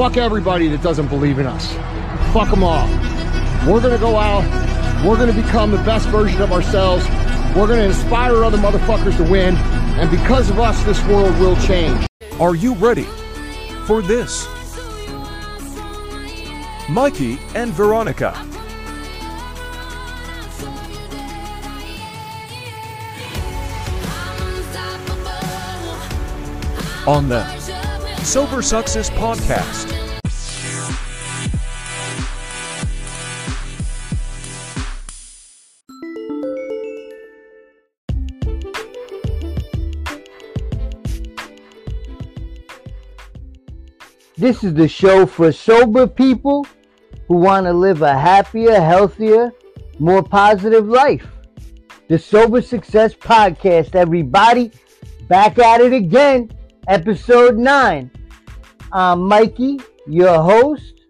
fuck everybody that doesn't believe in us. Fuck them all. We're gonna go out. We're gonna become the best version of ourselves. We're gonna inspire other motherfuckers to win. And because of us, this world will change. Are you ready for this? Mikey and Veronica. On the Sober Success Podcast. This is the show for sober people who want to live a happier, healthier, more positive life. The Sober Success Podcast, everybody. Back at it again, episode 9. I'm Mikey, your host,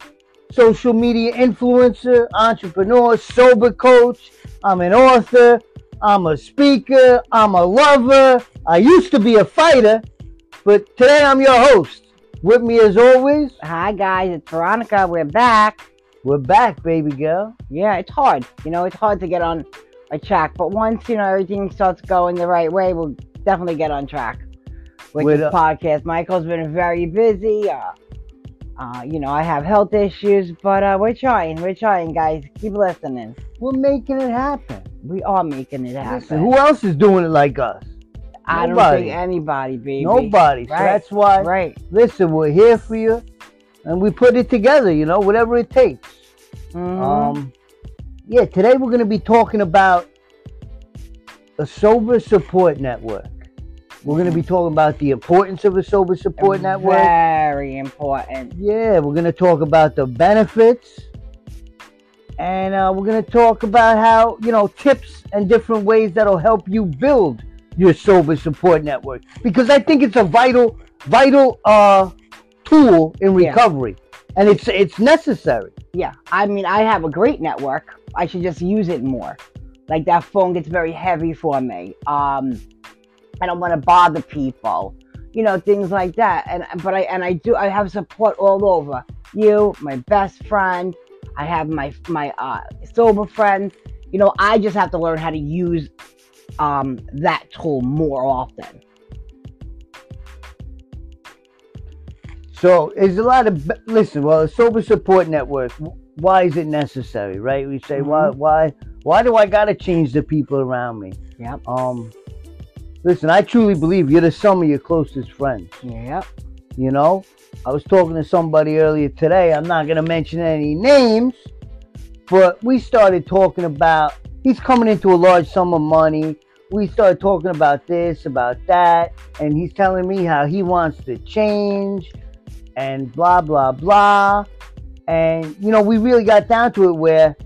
social media influencer, entrepreneur, sober coach. I'm an author. I'm a speaker. I'm a lover. I used to be a fighter, but today I'm your host. With me as always, Hi guys, it's Veronica. We're back. we're back, baby girl. Yeah, it's hard. You know, it's hard to get on a track, but once you know everything starts going the right way, we'll definitely get on track with, With, this uh, podcast. Michael's been very busy. Uh, uh, you know, I have health issues, but uh, we're trying. We're trying, guys. Keep listening. We're making it happen. We are making it Listen, happen. who else is doing it like us? I don't Nobody. think anybody, baby. Nobody. So Right. that's why, Right. listen, we're here for you and we put it together, you know, whatever it takes. Mhm. Um, yeah, today we're going to be talking about a sober support network. We're going to be talking about the importance of a sober support network. Very important. Yeah, we're going to talk about the benefits. And uh, we're going to talk about how, you know, tips and different ways that'll help you build your sober support network. Because I think it's a vital, vital uh, tool in Yeah. recovery. And it's it's necessary. Yeah, I mean, I have a great network. I should just use it more. Like that phone gets very heavy for me. Um, I don't want to bother people, you know, things like that. And but I and I do. I have support all over. You, my best friend. I have my my uh, sober friends. You know, I just have to learn how to use um, that tool more often. So there's a lot of listen. Well, a sober support network. Why is it necessary, right? We say why Mm-hmm. why why do I gotta change the people around me? Yep. Um, listen, I truly believe you're the sum of your closest friends. Yep. You know, I was talking to somebody earlier today. I'm not gonna mention any names, but we started talking about he's coming into a large sum of money. We started talking about this, about that, and he's telling me how he wants to change and blah blah blah. And you know, we really got down to it where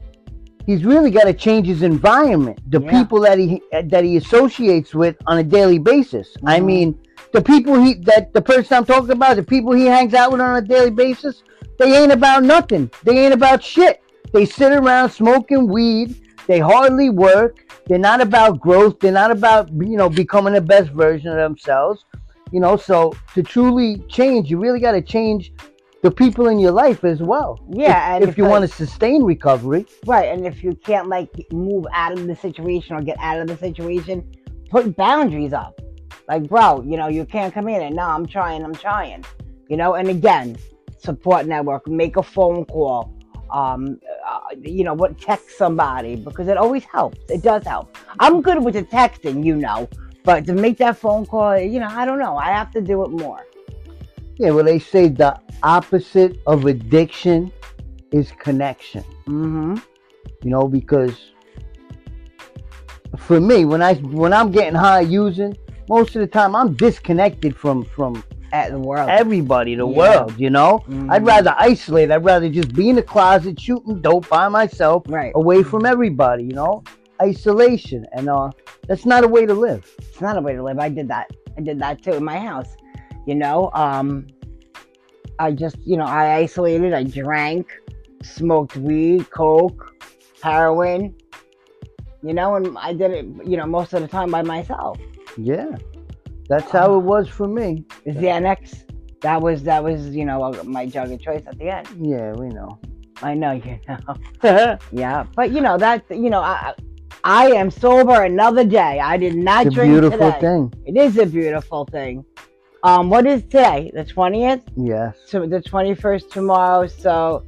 he's really got to change his environment, the Yeah. people that he that he associates with on a daily basis. I Mhm. mean, the people he that the person I'm talking about, the people he hangs out with on a daily basis, they ain't about nothing. They ain't about shit. They sit around smoking weed. They hardly work. They're not about growth. They're not about you know becoming the best version of themselves. You know, so to truly change, you really got to change the people in your life as well. Yeah, If, and if, you I- want to sustain recovery, Right, and if you can't like move out of the situation or get out of the situation, put boundaries up. Like, bro, you know, you can't come in and no, I'm trying, I'm trying. You know, and again, support network, make a phone call. Um, uh, you know, what text somebody because it always helps. It does help. I'm good with the texting, you know, but to make that phone call, you know, I don't know. I have to do it more. Yeah. Well, they say the opposite of addiction is connection. Mm-hmm. You know, because for me, when I when I'm getting high using, most of the time I'm disconnected from from At the world. everybody, the Yeah. world. You know, I'd Mhm. rather isolate. I'd rather just be in the closet shooting dope by myself, Right. away from everybody. You know, isolation, and uh, that's not a way to live. it's not a way to live. I did that. I did that too in my house. You know, um, I just, you know, I isolated. I drank, smoked weed, coke, heroin. You know, and I did it, you know, most of the time by myself. Yeah, that's how it was for me. Xanax, that was that was you know my jug of choice at the end. Yeah, we know. I know you know. yeah, but you know that you know I I am sober another day. I did not it's a drink beautiful today. thing. It is a beautiful thing. Um, what is today? The twentieth. Yes. So the twenty first tomorrow. So,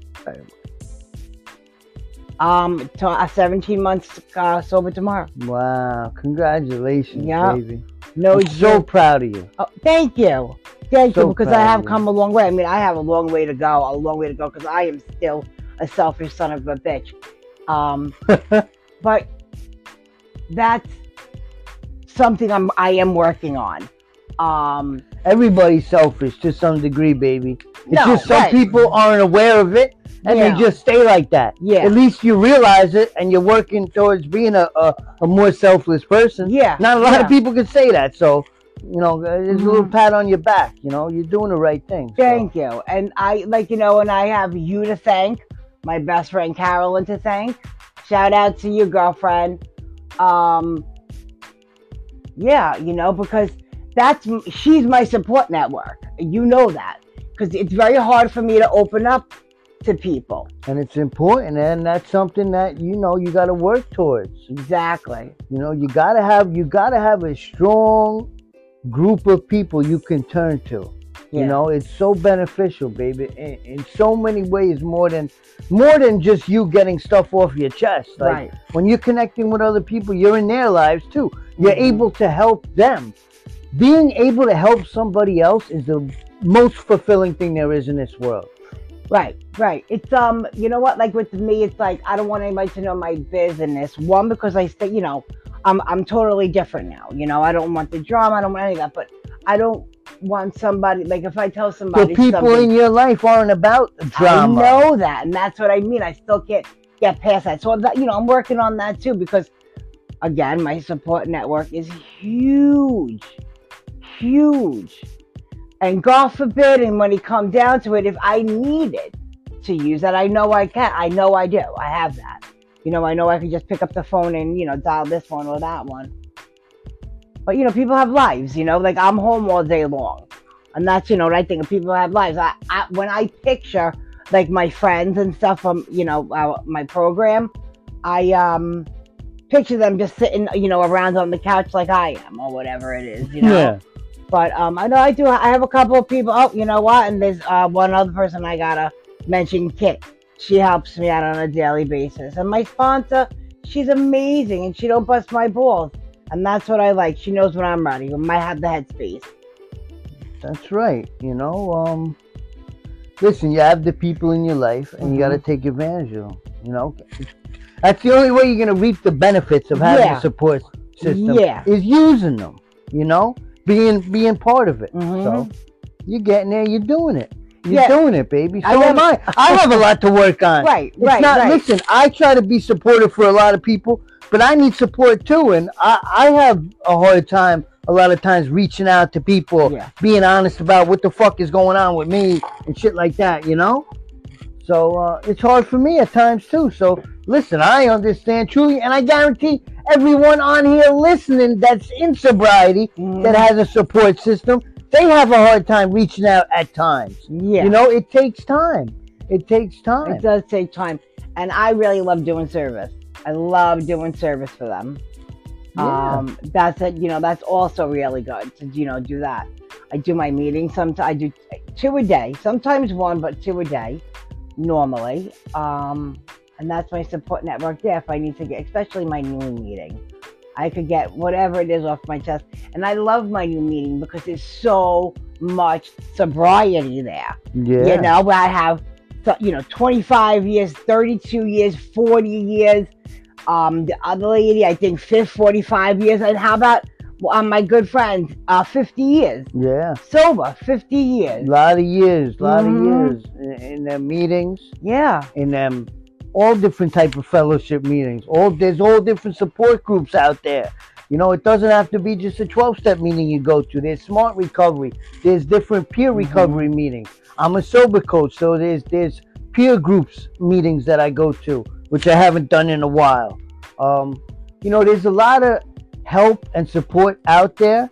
um, to, uh, seventeen months uh, sober tomorrow. Wow. Congratulations, Yeah. baby. No, I'm so proud of you. Oh, thank you. Thank So you, because I have come a long way. I mean, I have a long way to go, a long way to go, because I am still a selfish son of a bitch. Um, but that's something I'm I am working on. Um, Everybody's selfish to some degree, baby. It's No, just some right. people aren't aware of it and Yeah. they just stay like that. Yeah. At least you realize it and you're working towards being a, a, a more selfless person. yeah, Not a lot yeah. of people can say that. So, you know, uh, there's a little Mhm. pat on your back. You know, you're doing the right thing. so. Thank you. And I like you know, and I have you to thank, my best friend Carolyn to thank. Shout out to you, girlfriend. Um yeah, you know, because that's she's my support network. You know that. Because it's very hard for me to open up to people. And it's important. And that's something that, you know, you got to work towards. Exactly. You know, you got to have, you got to have a strong group of people you can turn to. Yeah. You know, it's so beneficial, baby, in, in so many ways. More than, more than just you getting stuff off your chest. Like Right. when you're connecting with other people, you're in their lives too. You're Mhm. able to help them. Being able to help somebody else is the most fulfilling thing there is in this world. Right, right. It's um, you know what? Like with me, it's like I don't want anybody to know my business. One because I stay, you know, I'm I'm totally different now. You know, I don't want the drama. I don't want any of that. But I don't want somebody like if I tell somebody. The people in your life aren't about drama. I know that, and that's what I mean. I still can't get past that. So that, you know, I'm working on that too because, again, my support network is huge, huge. And God forbid, and when it come down to it, if I needed to use that, I know I can. I know I do. I have that. You know, I know I can just pick up the phone and you know dial this one or that one. But you know, people have lives. You know, like I'm home all day long, and that's you know what I think. People have lives. I, I when I picture like my friends and stuff from you know my program, I um picture them just sitting you know around on the couch like I am or whatever it is. You know. Yeah. But um, I know I do. I have a couple of people. Oh, you know what? And there's uh, one other person I gotta mention, Kit. She helps me out on a daily basis. And my sponsor, she's amazing, and she don't bust my balls. And that's what I like. She knows when I'm ready. When I have the headspace. That's right. You know, um, listen, you have the people in your life, and you got to take advantage of them. You know, that's the only way you're gonna reap the benefits of having Yeah. a support system. Yeah. is using them. You know, being being part of it. Mhm. So you're getting there. You're doing it. You're Yeah. doing it, baby. So I am I. I have a lot to work on. Right, It's right, not. right. Listen, I try to be supportive for a lot of people, but I need support too, and I, I have a hard time a lot of times reaching out to people, Yeah. being honest about what the fuck is going on with me and shit like that. You know. So uh, it's hard for me at times too. So listen, I understand truly, and I guarantee everyone on here listening that's in sobriety Mhm. that has a support system, they have a hard time reaching out at times. Yeah. You know, it takes time. It takes time. It does take time. And I really love doing service. I love doing service for them. Yeah. Um, that's it. You know, that's also really good to you know do that. I do my meetings. Sometimes I do two a day. Sometimes one, but two a day, normally. Um, and that's my support network there. If I need to get, especially my new meeting, I could get whatever it is off my chest. And I love my new meeting because there's so much sobriety there. yeah. You know, where I have, you know, 25 years, 32 years, 40 years. Um, the other lady, I think, fifth, 45 years. And how about um, my good friend, uh, 50 years, Yeah. sober, 50 years. A lot of years, a lot Mhm. of years in, in their meetings, Yeah, in them all different type of fellowship meetings. All there's all different support groups out there. You know, it doesn't have to be just a 12 step meeting you go to. There's smart recovery. There's different peer Mhm. recovery meetings. I'm a sober coach, so there's there's peer groups meetings that I go to, which I haven't done in a while. Um, you know, there's a lot of help and support out there.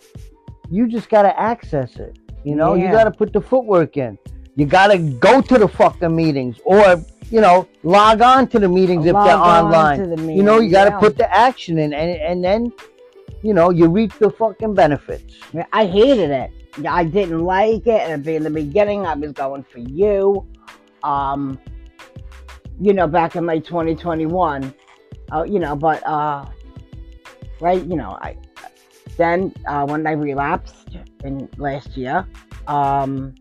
You just got to access it. You know, you got to put the footwork in. You got to go to the fucking meetings or, you know, log on to the meetings if Log they're on online. the you know, you got to yeah. put the action in and, and then, you know, you reap the fucking benefits. I hated it. I didn't like it. And in the beginning, I was going for you. Um, you know, back in like 2021. Uh, you know, but uh, right, you know, I then uh, when I relapsed in last year, um,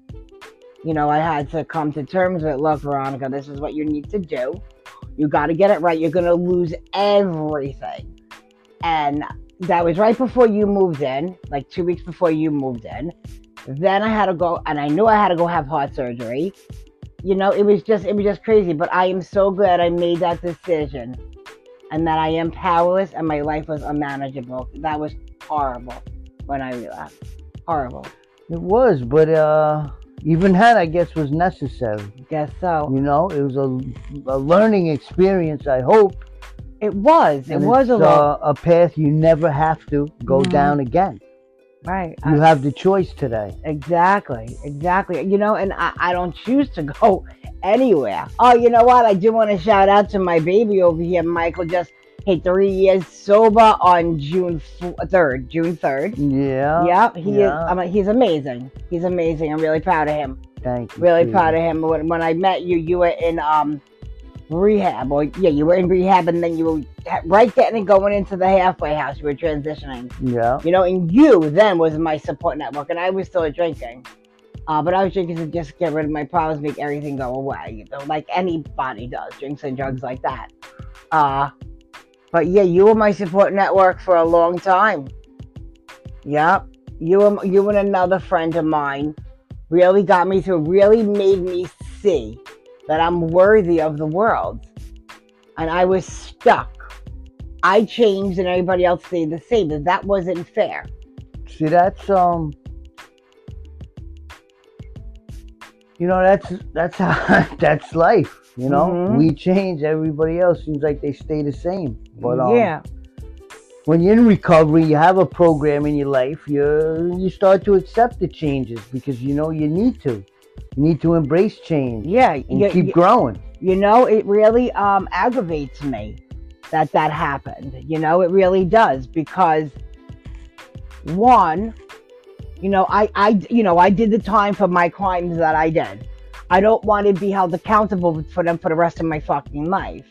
you know, I had to come to terms with, look, Veronica, this is what you need to do. You got to get it right. You're gonna lose everything, and that was right before you moved in, like two weeks before you moved in. Then I had to go, and I knew I had to go have heart surgery. You know, it was just, it was just crazy. But I am so glad I made that decision, and that I am powerless, and my life was unmanageable. That was horrible when I relapsed. Horrible. It was, but uh, even that, I guess, was necessary. Guess so. You know, it was a, a learning experience, I hope. It was. It was a uh, a path you never have to go Mhm. down again. right. You I- have the choice today. Exactly, exactly. You know, and I, I don't choose to go anywhere. Oh, you know what? I do want to shout out to my baby over here. Michael just hit three years sober on June third. June third. Yeah. Yep, he yeah. is. I mean, he's amazing. He's amazing. I'm really proud of him. Thank you. Really sweetie. proud of him. When, when I met you, you were in um rehab, or yeah, you were in rehab, and then you were right getting going into the halfway house. You were transitioning Yeah. you know, and you then was my support network, and I was still drinking. Uh, but I was drinking to just get rid of my problems, make everything go away, you know, like anybody does, drinks and drugs like that. Uh, but yeah, you were my support network for a long time. Yep, you were, you and another friend of mine really got me through, really made me see that I'm worthy of the world. And I was stuck. I changed and everybody else stayed the same. And that wasn't fair. See, that's um. You know, that's that's how that's life. You know, Mhm. we change. Everybody else seems like they stay the same. But um, yeah, when you're in recovery, you have a program in your life. You you start to accept the changes because you know you need to. You need to embrace change yeah. and You, keep you, growing. you know, it really um, aggravates me that that happened. You know, it really does because one, you know, I, I, you know, I did the time for my crimes that I did. I don't want to be held accountable for them for the rest of my fucking life.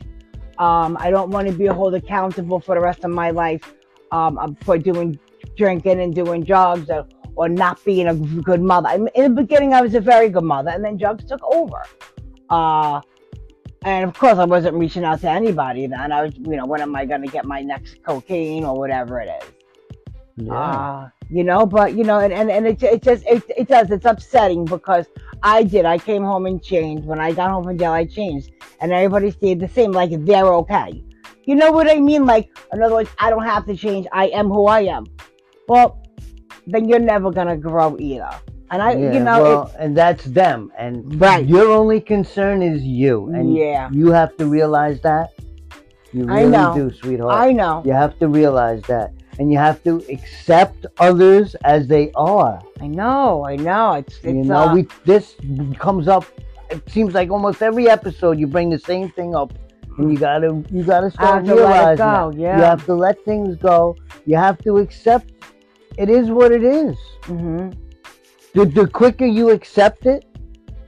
Um, I don't want to be held accountable for the rest of my life um, uh, for doing drinking and doing drugs or, or not being a good mother. I mean, in the beginning, I was a very good mother, and then drugs took over. Uh, and of course, I wasn't reaching out to anybody then. I was, you know, when am I going to get my next cocaine or whatever it is? Yeah. Uh, you know, but you know, and, and, and it, it just it, it does. It's upsetting because I did. I came home and changed. When I got home from jail, I changed, and everybody stayed the same. Like they're okay. You know what I mean? Like in other words, I don't have to change. I am who I am. Well, then you're never gonna grow either. And I, yeah, you know, well, and that's them, and Right. your only concern is you, and Yeah. you have to realize that. You I know. do, sweetheart. I know, You have to realize that, and you have to accept others as they are. I know, I know. It's, it's you know, uh, we this comes up. It seems like almost every episode you bring the same thing up, and you gotta you gotta start have to let it realizing go, yeah. you have to let things go. You have to accept it is what it is. mhm. The, the quicker you accept it,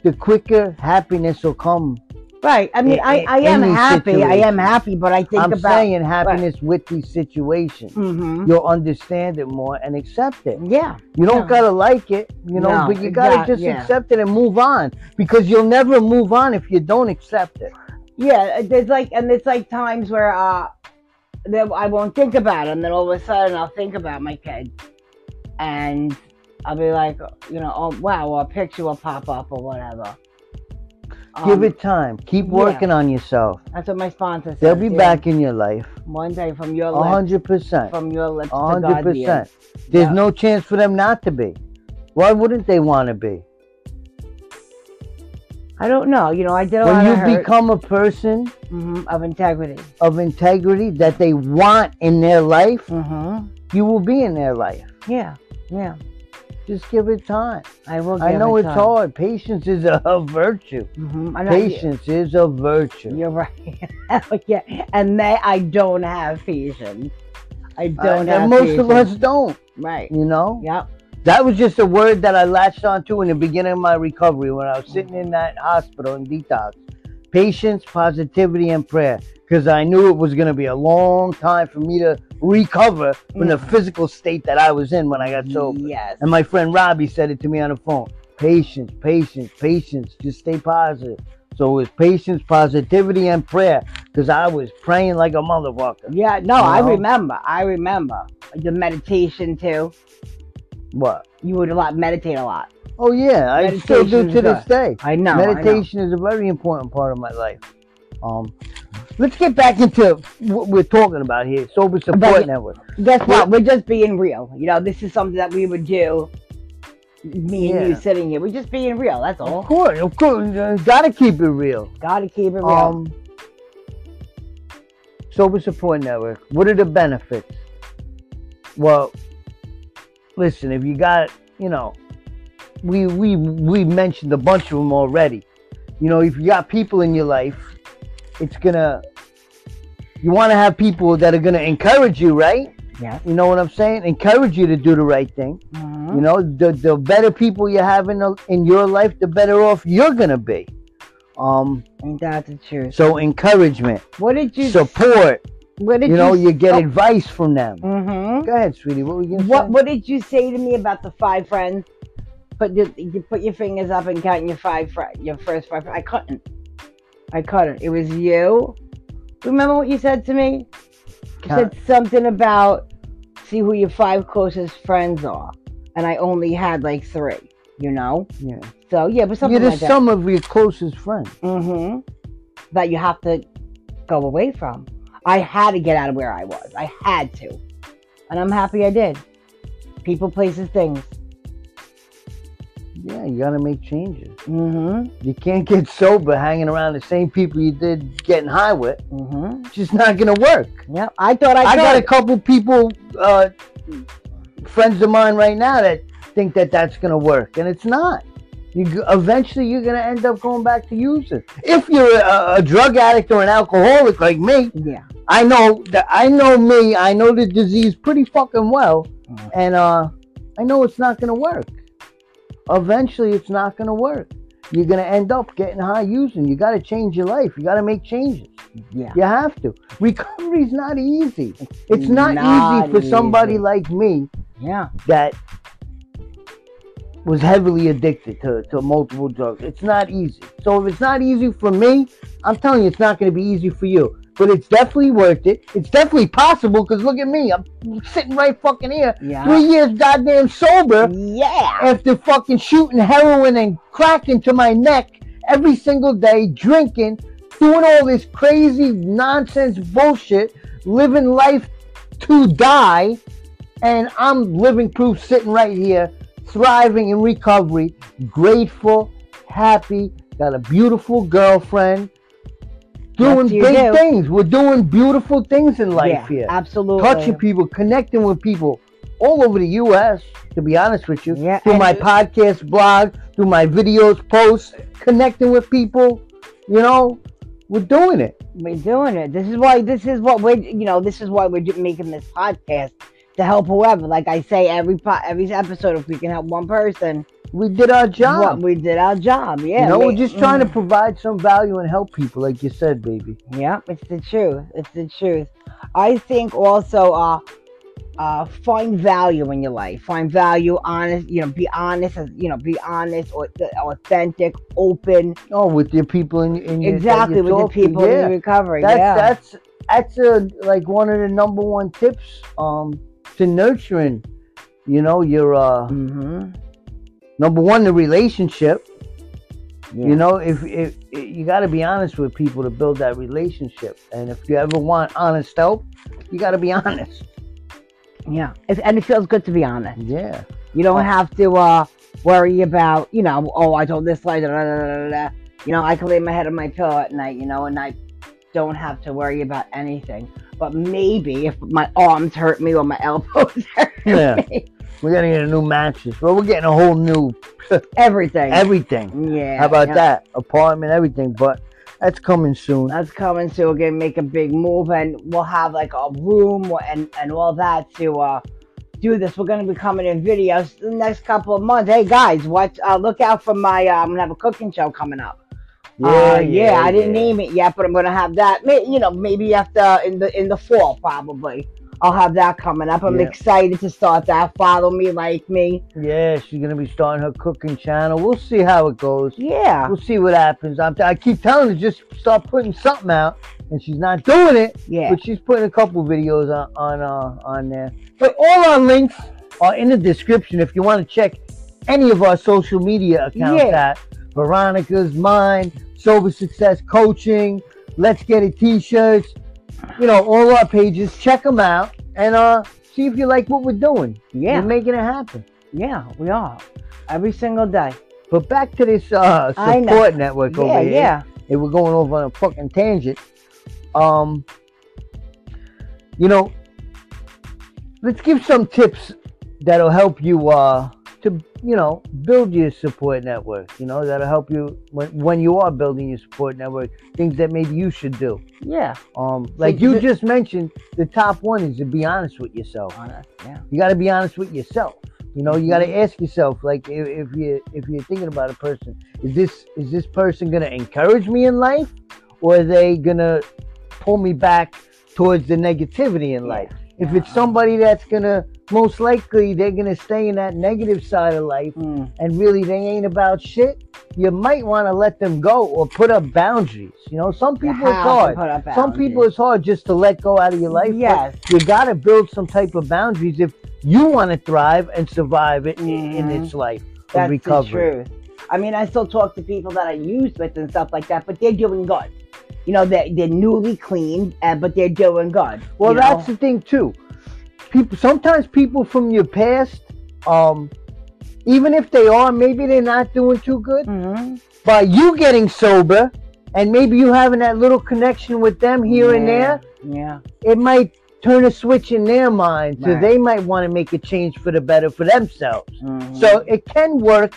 the quicker happiness will come. Right. I mean, in- I, I am happy. I am happy, but I think I'm about. saying happiness with these situations. hmm You'll understand it more and accept it. Yeah. You don't Yeah. gotta like it, you know, No, but you gotta exact- just yeah. accept it and move on because you'll never move on if you don't accept it. Yeah, there's like, and it's like times where uh, that I won't think about it, and then all of a sudden I'll think about my kid, and I'll be like, you know, oh wow, or a picture will pop up or whatever. Give Um, it time. Keep yeah. working on yourself. That's what my sponsor said. They'll be yeah. back in your life. one day from your lips, hundred percent. from your lips to hundred God's ears. percent. There's Yeah. no chance for them not to be. Why wouldn't they want to be? I don't know. You know, I did a When lot you become a person mhm, of integrity. of integrity that they want in their life, hmm you will be in their life. Yeah, yeah. Just give it time. I will. I know it it's time. hard. Patience is a, a virtue. Mhm. I'm Patience is a virtue. You're right. yeah, and they, I don't have patience. I Uh, don't and have most patience. of us don't. Right. You know. Yep. That was just a word that I latched onto in the beginning of my recovery when I was sitting in that hospital in detox. Patience, positivity, and prayer. Because I knew it was going to be a long time for me to recover from the Mm. physical state that I was in when I got sober. Yes. And my friend Robbie said it to me on the phone. Patience, patience, patience. Just stay positive. So it was patience, positivity, and prayer. Because I was praying like a motherfucker. Yeah. No, You I know? remember. I remember the meditation too. What? You would a lot meditate a lot. Oh, yeah. I still do to this day. I know. I know. Meditation is a very important part of my life. Um, let's get back into what we're talking about here. Sober Support About- Network. Guess what? We're just being real. You know, this is something that we would do. Me and you sitting here, we're just being real. That's all. Of course, of course, uh, gotta keep it real. Gotta keep it real. Um, Sober Support Network. What are the benefits? Well, listen, if you got, you know, we we we mentioned a bunch of them already. You know, if you got people in your life, it's gonna. You want to have people that are gonna encourage you, right? yeah. You know what I'm saying? Encourage you to do the right thing. Mm-hmm. You know, the the better people you have in the, in your life, the better off you're gonna be. Um, Ain't that the truth? so encouragement, What did you? support. what did You know, you get oh. advice from them. Mm-hmm. Go ahead, sweetie. What were you gonna What say? What did you say to me about the five friends? Put your, you put your fingers up and count your five friends. Your first five. I couldn't. I couldn't. It was you. Remember what you said to me? You said something about see who your five closest friends are, and I only had like three. You know. Yeah, So yeah, but something you're the that. sum of your closest friends. Mm-hmm. That you have to go away from. I had to get out of where I was. I had to. And I'm happy I did. People, places, things. Yeah, you gotta make changes. Mm-hmm. You can't get sober hanging around the same people you did getting high with. Mm-hmm. It's just not gonna work. Yeah, I thought I, I got a couple people, uh, friends of mine right now that think that that's gonna work, and it's not. You eventually you're gonna end up going back to using. If you're a, a drug addict or an alcoholic like me, Yeah. I know that I know me. I know the disease pretty fucking well, Mhm. and uh, I know it's not gonna work. Eventually, it's not gonna work. You're gonna end up getting high using. You gotta change your life. You gotta make changes. Yeah. You have to. Recovery's not easy. It's not, Not easy for somebody like me Yeah. that was heavily addicted to, to multiple drugs. It's not easy. So if it's not easy for me, I'm telling you, it's not going to be easy for you. But it's definitely worth it. It's definitely possible because look at me. I'm sitting right fucking here. Yeah. Three years goddamn sober Yeah. after fucking shooting heroin and crack into my neck every single day, drinking, doing all this crazy nonsense bullshit, living life to die, and I'm living proof sitting right here, thriving in recovery, grateful, happy, got a beautiful girlfriend, doing Yes, big do. things. We're doing beautiful things in life yeah. here Absolutely. touching people, connecting with people all over the U.S. To be honest with you, Yeah, through my podcast, blog, through my videos, posts, connecting with people. You know, we're doing it. We're doing it. This is why. This is what we're. You know. This is why we're making this podcast to help whoever. Like I say, every po- every episode, if we can help one person, We did our what job. we did our job. Yeah. you know, we- we're just trying to mm. provide some value and help people, like you said, baby. Yeah, it's the truth. It's the truth. I think also uh uh find value in your life. Find value, honest, you know, be honest, you know, be honest or authentic, open. Oh, with your people in, in your exactly with to, people yeah. in recovery. That's yeah. that's that's a like one of the number one tips um to nurturing. You know, your uh mm-hmm. Number one the relationship. Yeah. You know, if, if, you got to be honest with people to build that relationship, and if you ever want honest help, you got to be honest. Yeah. If, and it feels good to be honest. Yeah, You don't Oh. have to uh worry about, you know, oh I told this lie, da, da, da, da, da, da. you know, I can lay my head on my pillow at night, you know, and I don't have to worry about anything. But maybe if my arms hurt me or my elbows hurt Yeah. me, We gotta get a new mattress. Well, we're getting a whole new everything. everything. yeah. How about yeah. that? Apartment, everything. But that's coming soon. That's coming, soon. we're gonna make a big move, and we'll have like a room and and all that to uh do this. We're gonna be coming in videos the next couple of months. Hey guys, watch! Uh, look out for my. Uh, I'm gonna have a cooking show coming up. Uh, yeah, I didn't name it yet, but I'm gonna have that. May, you know, maybe after in the in the fall probably. I'll have that coming up. I'm Yeah. excited to start that. Follow me, like me. Yeah, she's gonna be starting her cooking channel. We'll see how it goes. Yeah, We'll see what happens. I'm I keep telling her just start putting something out, and she's not doing it. yeah. But she's putting a couple videos on on uh, on there. But all our links are in the description if you want to check any of our social media accounts Yeah. at Veronica's Mine, Sober Success Coaching, Let's Get It T-shirts. You know, all our pages. Check them out and uh see if you like what we're doing. Yeah. We're making it happen. Yeah, we are. Every single day. But back to this uh support network over here. yeah. Hey, we're going over on a fucking tangent. Um, you know, let's give some tips that'll help you uh you know build your support network. You know that'll help you when when you are building your support network. Things that maybe you should do. Yeah. Um, like you just mentioned, the top one is to be honest with yourself. Honest. Yeah. You got to be honest with yourself. You know, you got Mm-hmm. to ask yourself, like, if, if you if you're thinking about a person, is this is this person gonna encourage me in life, or are they gonna pull me back towards the negativity in life? If it's somebody that's gonna most likely they're gonna stay in that negative side of life, Mm. and really they ain't about shit, you might want to let them go or put up boundaries. You know, some people it's hard. Some people it's hard just to let go out of your life. Yes. you got to build some type of boundaries if you want to thrive and survive it in, in its life That's recovery. the truth. I mean, I still talk to people that I used with and stuff like that, but they're doing good. You know, they're, they're newly clean, uh, but they're doing good. Well, that's know? the thing too. People sometimes people from your past, um, even if they are, maybe they're not doing too good. Mhm. By you getting sober, and maybe you having that little connection with them here and there, Yeah. it might turn a switch in their mind, so they might want to make a change for the better for themselves. Mhm. So it can work,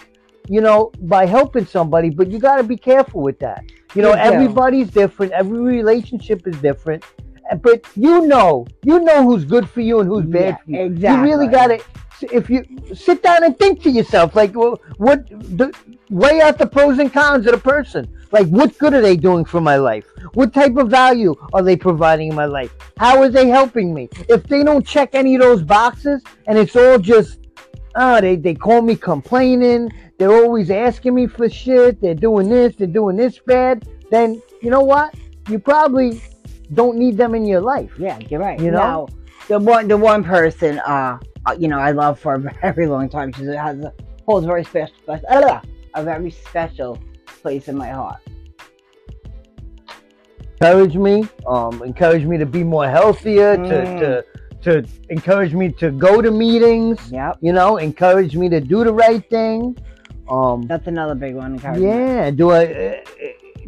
you know, by helping somebody, but you got to be careful with that. You know, do. everybody's different. Every relationship is different. But you know, you know who's good for you and who's bad Yeah, for you. exactly. You really got to, if you sit down and think to yourself, like, well, what, the, weigh out the pros and cons of the person. Like, what good are they doing for my life? What type of value are they providing in my life? How are they helping me? If they don't check any of those boxes and it's all just, oh, they, they call me complaining, they're always asking me for shit, they're doing this, they're doing this bad, then you know what? You probably don't need them in your life. Yeah, you're right. You know? Now, the one, the one person, uh, uh, you know, I love for a very long time. She has a, holds a very special, uh, a very special place in my heart. encourage me, um, encourage me to be more healthier, Mm. to, to to encourage me to go to meetings, Yep, you know, encourage me to do the right thing. Um, that's another big one. yeah, do I uh,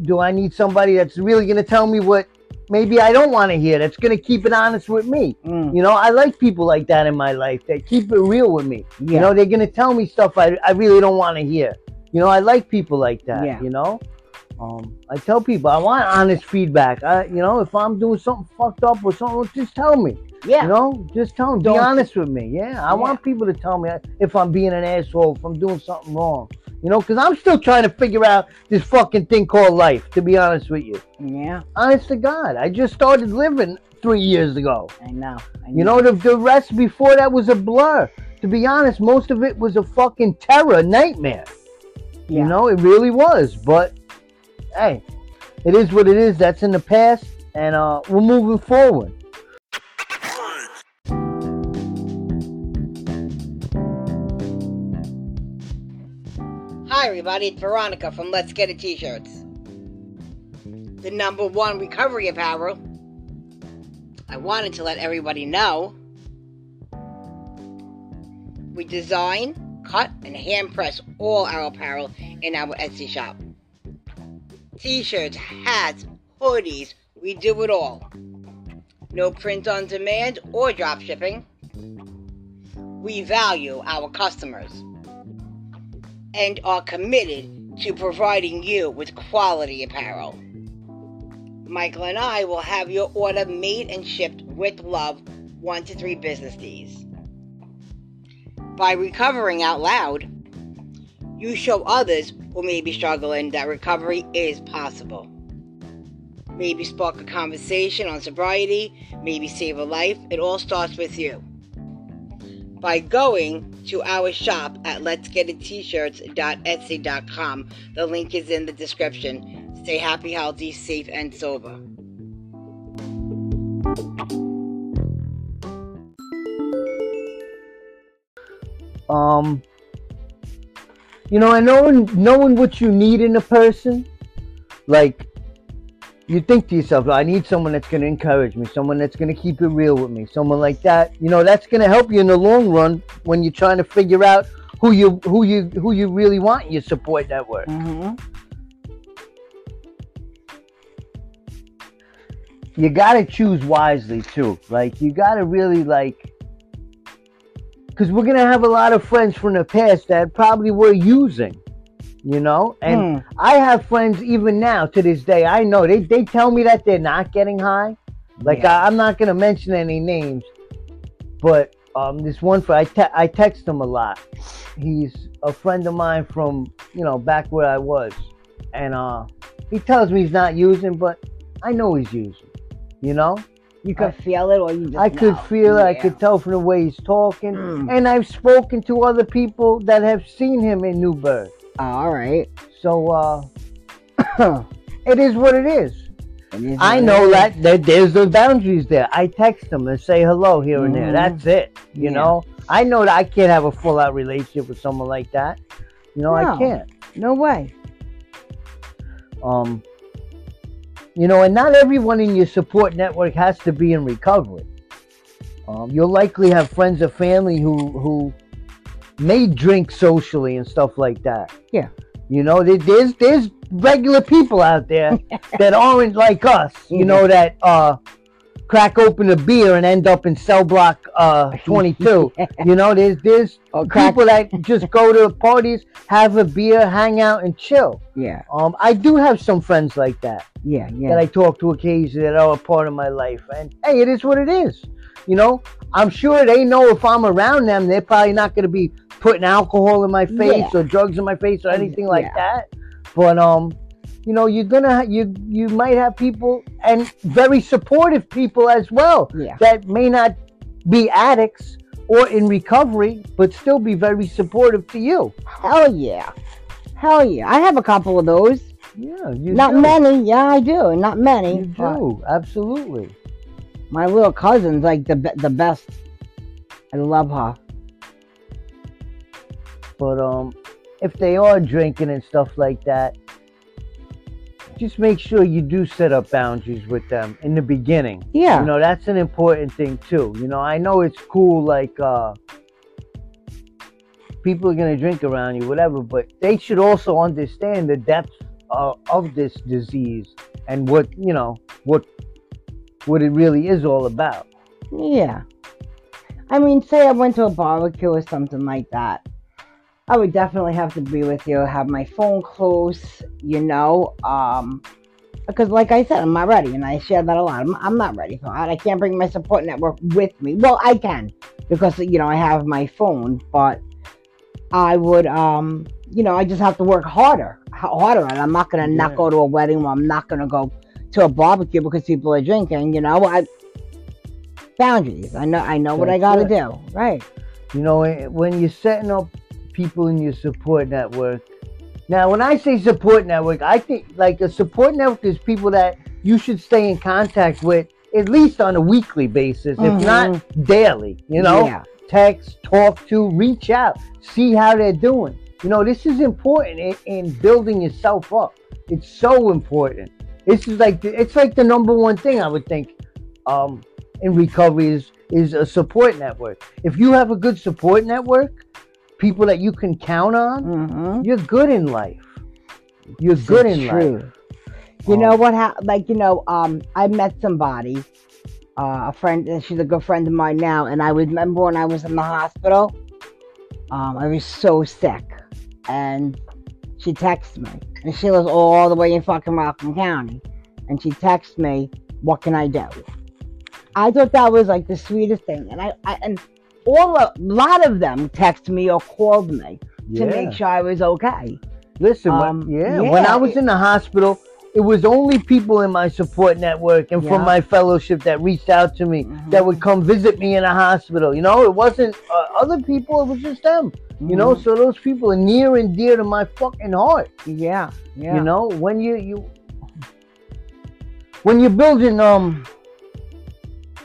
do I need somebody that's really gonna tell me what maybe I don't want to hear? That's gonna keep it honest with me. Mm, You know, I like people like that in my life that keep it real with me. yeah. You know, they're gonna tell me stuff I, I really don't want to hear. You know, I like people like that. Yeah. You know, um, I tell people I want honest feedback. I, you know, if I'm doing something fucked up or something, just tell me. yeah. You know, just tell me. Be Don't- honest with me. Yeah, I Yeah. want people to tell me if I'm being an asshole, if I'm doing something wrong. You know, because I'm still trying to figure out this fucking thing called life. To be honest with you, yeah, honest to God, I just started living three years ago. I know. I You know, the, the rest before that was a blur. To be honest, most of it was a fucking terror nightmare. yeah. You know, it really was. But hey, it is what it is. That's in the past, and uh, we're moving forward. Hi, everybody. It's Veronica from Let's Get It T-shirts. The number one recovery apparel. I wanted to let everybody know we design, cut, and hand press all our apparel in our Etsy shop. T-shirts, hats, hoodies, we do it all. no print on demand or drop shipping. We value our customers and are committed to providing you with quality apparel. Michael and I will have your order made and shipped with love one to three business days. By recovering out loud, you show others who may be struggling that recovery is possible. Maybe spark a conversation on sobriety, maybe save a life. It all starts with you. By going to our shop at letsgetit-shirts.etsy.com. The link is in the description. Stay happy, healthy, safe, and sober. um you know and knowing knowing what you need in a person like you think to yourself i need someone that's going to encourage me someone that's going to keep it real with me someone like that. You know that's going to help you in the long run when you're trying to figure out who you who you who you really want in your support network. Mm-hmm. you got to choose wisely too. Like you got to really like because we're gonna have a lot of friends from the past that probably were using you know and Hmm. I have friends even now to this day. I know they, they tell me that they're not getting high. Like Yeah. I, I'm not gonna mention any names, but um, this one friend I te- I text him a lot. He's a friend of mine from you know back where I was, and uh, he tells me he's not using, but I know he's using. You know, You could feel it, or you just I could know. feel it. I could tell from the way he's talking, Mm. and I've spoken to other people that have seen him in Newburgh. Oh, all right. So uh, it is what it is. It is I what know is. that, that there's those boundaries there. I text them and say hello here and there. Mhm. That's it. You Yeah. know, I know that I can't have a full out relationship with someone like that. You know, No. I can't. No way. Um, you know, and not everyone in your support network has to be in recovery. Um, you'll likely have friends or family who who may drink socially and stuff like that. Yeah. You know, there's there's regular people out there that aren't like us. You know that uh, crack open a beer and end up in cell block uh, 22. you know, there's there's crack. people that just go to parties, have a beer, hang out, and chill. Yeah. Um, I do have some friends like that Yeah. Yeah. that I talk to occasionally that are a part of my life, and hey, it is what it is. You know, I'm sure they know if I'm around them, they're probably not going to be putting alcohol in my face Yeah. or drugs in my face or anything like Yeah. that. But um, you know, you're gonna ha- you you might have people and very supportive people as well yeah. that may not be addicts or in recovery, but still be very supportive to you. Hell yeah. Hell yeah. I have a couple of those. Yeah, you Not do. many. Yeah, I do. Not many. You do absolutely. My little cousin's like the be- the best. I love her. But um, if they are drinking and stuff like that, just make sure you do set up boundaries with them in the beginning. Yeah. You know, that's an important thing too. You know, I know it's cool, like uh, people are gonna drink around you, whatever, but they should also understand the depth uh, of this disease and what you know what what it really is all about. Yeah. I mean, say I went to a barbecue or something like that. I would definitely have to be with you, have my phone close, you know. Um, because, like I said, I'm not ready, and I share that a lot. I'm, I'm not ready for that. I can't bring my support network with me. Well, I can because you know I have my phone, but I would, um, you know, I just have to work harder, harder, and I'm not gonna not go to a wedding, or I'm not gonna go to a barbecue because people are drinking. You know, I boundaries. I know, I know what I gotta do. Right. You know, when you're setting up people in your support network. Now, when I say support network, I think like a support network is people that you should stay in contact with at least on a weekly basis, if not daily. You know, Yeah. text, talk to, reach out, see how they're doing. You know, this is important in, in building yourself up. It's so important. This is like the, it's like the number one thing I would think um, in recovery is is a support network. If you have a good support network, people that you can count on, Mm-hmm. you're good in life. You're good in life. You Um, know what? Ha- like you know, um, I met somebody, uh, a friend, and she's a good friend of mine now. And I remember when I was in the hospital, um, I was so sick, and she texted me, and she lives all the way in fucking Rockland County, and she texted me, "What can I do?" I thought that was like the sweetest thing, and I, I and all a lot of them texted me or called me to make sure I was okay. Listen, Um, when, yeah, when I was in the hospital, it was only people in my support network and from my fellowship that reached out to me that Mhm. would come visit me in a hospital. You know, it wasn't uh, other people; it was just them. You know, Mhm. so those people are near and dear to my fucking heart. yeah, yeah. You know, when you you when you're building um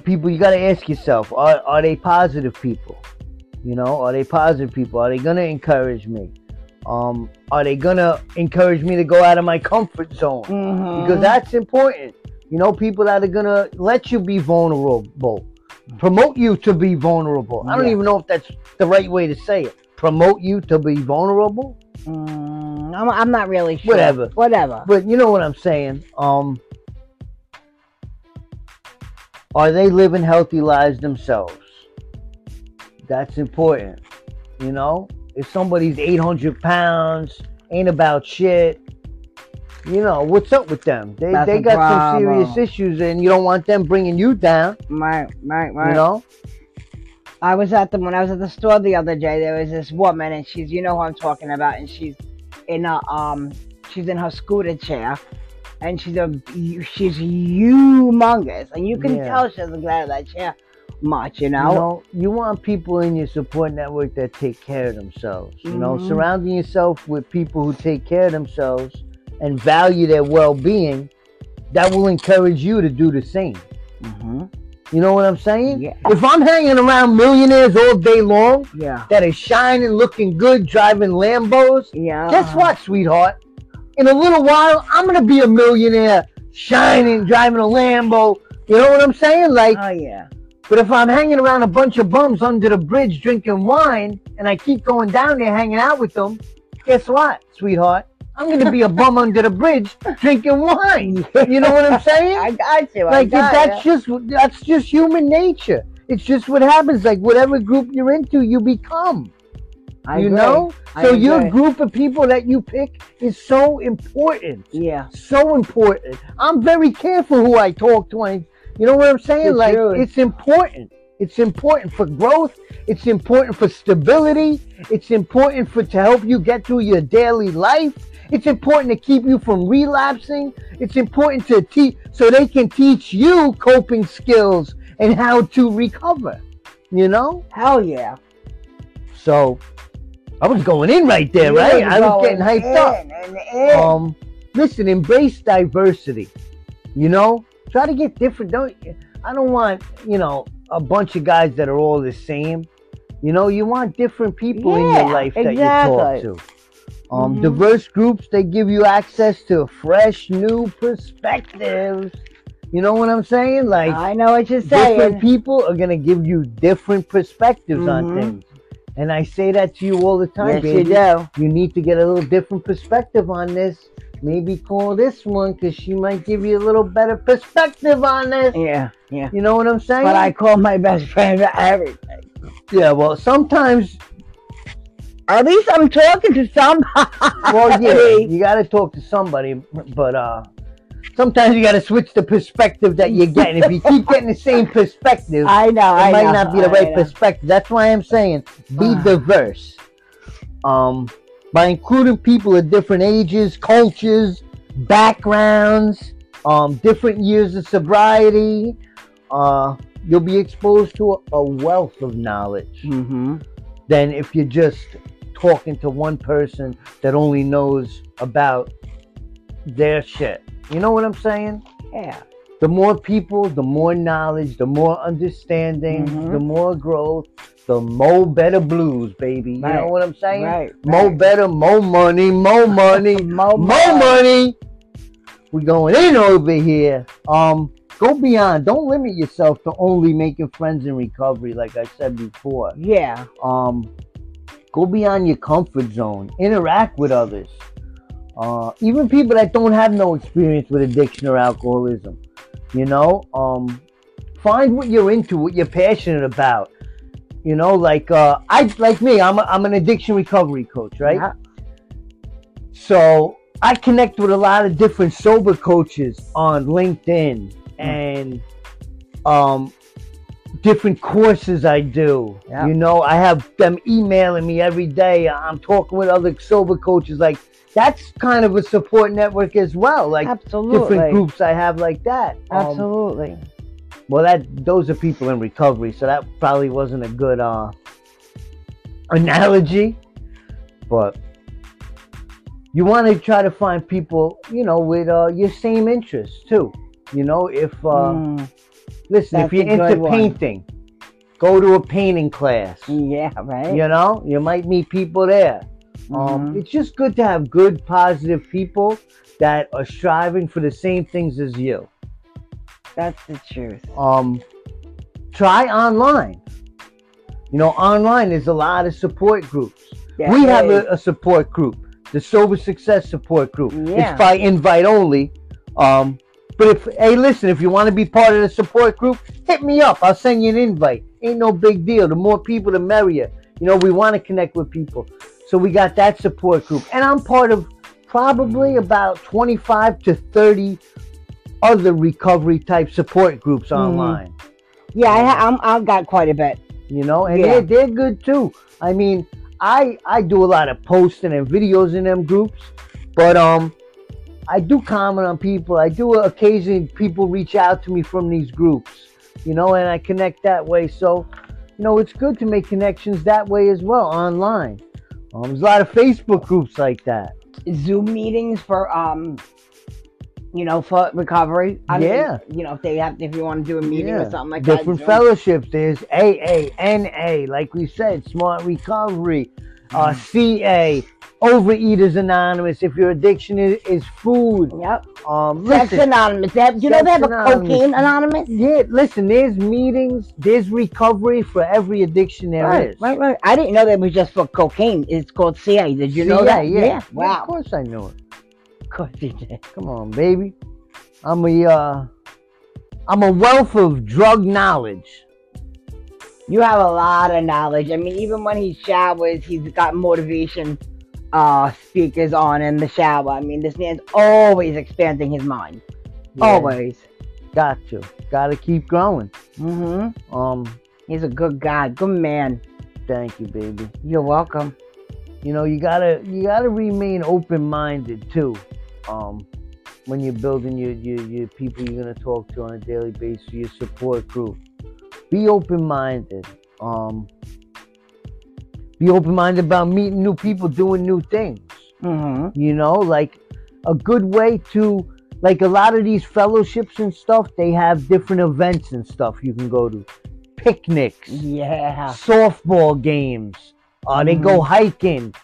people, you got to ask yourself: Are are they positive people? You know, are they positive people? Are they gonna encourage me? Um, are they gonna encourage me to go out of my comfort zone? Mhm. Because that's important. You know, people that are gonna let you be vulnerable, promote you to be vulnerable. I don't Yeah. even know if that's the right way to say it. Promote you to be vulnerable. Mm, I'm, I'm not really sure. Whatever. Whatever. But you know what I'm saying. Um, are they living healthy lives themselves? That's important. You know, if somebody's 800 pounds, ain't about shit. You know what's up with them? They That's they got some serious issues, and you don't want them bringing you down. Right, right, right. You know, I was at the when I was at the store the other day. There was this woman, and she's you know who I'm talking about, and she's in a um she's in her scooter chair, and she's a she's humongous, and you can Yeah. tell she doesn't get out of that chair much, you you know. know, you want people in your support network that take care of themselves. You know, Mhm. surrounding yourself with people who take care of themselves and value their well-being, that will encourage you to do the same. hmm You know what I'm saying? Yeah. If I'm hanging around millionaires all day long Yeah, that are shining, looking good, driving Lambos, yeah. guess what, sweetheart? In a little while, I'm gonna be a millionaire, shining, driving a Lambo. You know what I'm saying? Like, Oh yeah. but if I'm hanging around a bunch of bums under the bridge drinking wine and I keep going down there hanging out with them, guess what, sweetheart? I'm gonna be a bum under the bridge drinking wine. You know what I'm saying? I got you. I like got that's ya. just that's just human nature. It's just what happens. Like whatever group you're into, you become. I you agree. know? I So your group of people that you pick is so important. Yeah. So important. I'm very careful who I talk to. I, you know what I'm saying? It's like true. it's important. It's important for growth. It's important for stability. It's important for to help you get through your daily life. It's important to keep you from relapsing. It's important to teach so they can teach you coping skills and how to recover. You know? Hell yeah. So I was going in right there, You right? I was getting hyped up. in and in. Um, listen, embrace diversity. You know, try to get different. Don't I don't want you know a bunch of guys that are all the same. You know, you want different people in your life that exactly. you talk to. Um, Mhm. diverse groups they give you access to fresh, new perspectives. You know what I'm saying? Like I know what you're saying. different people are gonna give you different perspectives on Mhm. things. And I say that to you all the time, Yes, baby you do. you need to get a little different perspective on this. Maybe call this one because she might give you a little better perspective on this. Yeah, yeah. You know what I'm saying? But I call my best friend everything. yeah, well, sometimes, At least I'm talking to somebody. well, yeah, you got to talk to somebody, but uh, sometimes you got to switch the perspective that you're getting. if you keep getting the same perspective, I know. it I might know, not be the I right know. perspective. That's why I'm saying be diverse. Um, by including people of different ages, cultures, backgrounds, um, different years of sobriety, uh, you'll be exposed to a, a wealth of knowledge Mm-hmm. than if you're just talking to one person that only knows about their shit. You know what I'm saying? Yeah. the more people, the more knowledge, the more understanding, Mhm. the more growth, the more better blues, baby. You know what I'm saying? Right. More right. better, more money, more money, Mo- more money. We going in over here. Um, go beyond. Don't limit yourself to only making friends in recovery, like I said before. Yeah. Um, go beyond your comfort zone. Interact with others. Uh, even people that don't have no experience with addiction or alcoholism. You know, um, find what you're into, what you're passionate about. You know, like uh, I like me, I'm a, I'm an addiction recovery coach, right? Yeah. So I connect with a lot of different sober coaches on LinkedIn Mm. and um, different courses I do. Yeah. You know, I have them emailing me every day. I'm talking with other sober coaches. Like that's kind of a support network as well. Like Absolutely. different groups I have like that. Um, Absolutely. well, that those are people in recovery, so that probably wasn't a good uh, analogy. But you want to try to find people, you know, with uh, your same interests too. You know, if uh, Mm, listen, that's if you're into one. painting, go to a painting class. yeah, right? You know, you might meet people there. Um, Mhm. it's just good to have good, positive people that are striving for the same things as you. That's the truth. um, try online. You know, online there's a lot of support groups. Yeah, we have a, a support group, the Sober Success Support Group. Yeah. It's by invite only. Um, but if hey, listen, if you want to be part of the support group, hit me up. I'll send you an invite. Ain't no big deal. The more people, the merrier. You know, we want to connect with people. So we got that support group, and I'm part of probably about 25 to 30 other recovery type support groups Mhm. online yeah, I, I'm, I've got quite a bit. you know, and Yeah. they're, they're good too. I mean, I I do a lot of posting and videos in them groups, but um, I do comment on people. I do occasionally people reach out to me from these groups, you know, and I connect that way. So, you know, it's good to make connections that way as well online. Um, there's a lot of Facebook groups like that. Zoom meetings for um, you know, for recovery. I mean, Yeah. you know, if they have, if you want to do a meeting Yeah. or something like Different that. Zoom. fellowships. There's AA, NA, like we said, Smart Recovery, uh, Mm-hmm. CA, Overeaters Anonymous. If your addiction is, is food, Yep. um, Sex listen, Anonymous. They have, you know, they have a cocaine anonymous. yeah, listen. There's meetings. There's recovery for every addiction there right, is. right, right. I didn't know that was just for cocaine. It's called CA. Did you know CA, that? Yeah. Yeah. Of course I know it. Of course you did. Come on, baby. I'm a uh, I'm a wealth of drug knowledge. You have a lot of knowledge. I mean, even when he showers, he's got motivation uh speakers on in the shower. I mean, this man's always expanding his mind. Yeah, Always. got to, got to keep growing. Mm-hmm. Um, He's a good guy, good man. thank you, baby. You're welcome. you know you gotta you gotta remain open-minded too um when you're building your, your your people you're gonna talk to on a daily basis your support group be open-minded um be open-minded about meeting new people doing new things Mm-hmm. you know like a good way to like a lot of these fellowships and stuff they have different events and stuff you can go to picnics Yeah. softball games. Uh, They go hiking,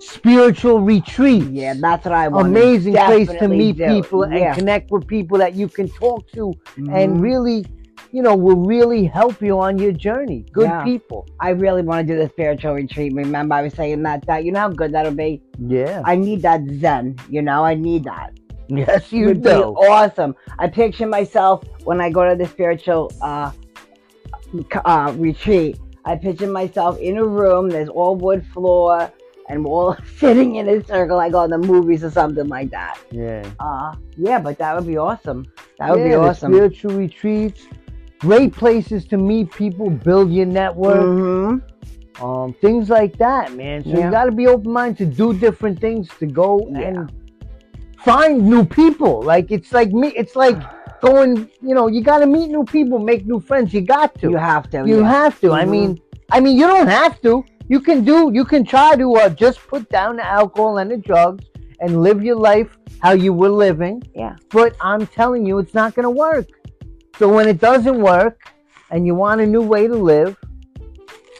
spiritual retreats. Yeah, that's what I want. Amazing place to meet do. people Yeah. and connect with people that you can talk to Mhm. and really, you know, will really help you on your journey. Good Yeah. people. I really want to do the spiritual retreat. Remember, I was saying that. That you know how good that'll be. Yeah. I need that Zen. You know, I need that. yes, you do. awesome. I picture myself when I go to the spiritual uh, uh, retreat. I picture myself in a room. There's all wood floor, and we're all sitting in a circle like on the movies or something like that. Yeah. Uh, yeah, but that would be awesome. That would yeah, be awesome. Spiritual retreats. Great places to meet people, build your network, hmm um, things like that, man. So Yeah. you got to be open minded to do different things, to go Yeah. and find new people. Like it's like me. It's like going. You know, you got to meet new people, make new friends. You got to. You have to. You yeah. have to. I Mhm. mean, I mean, you don't have to. You can do. You can try to uh, just put down the alcohol and the drugs and live your life how you were living. Yeah. But I'm telling you, it's not going to work. So when it doesn't work, and you want a new way to live,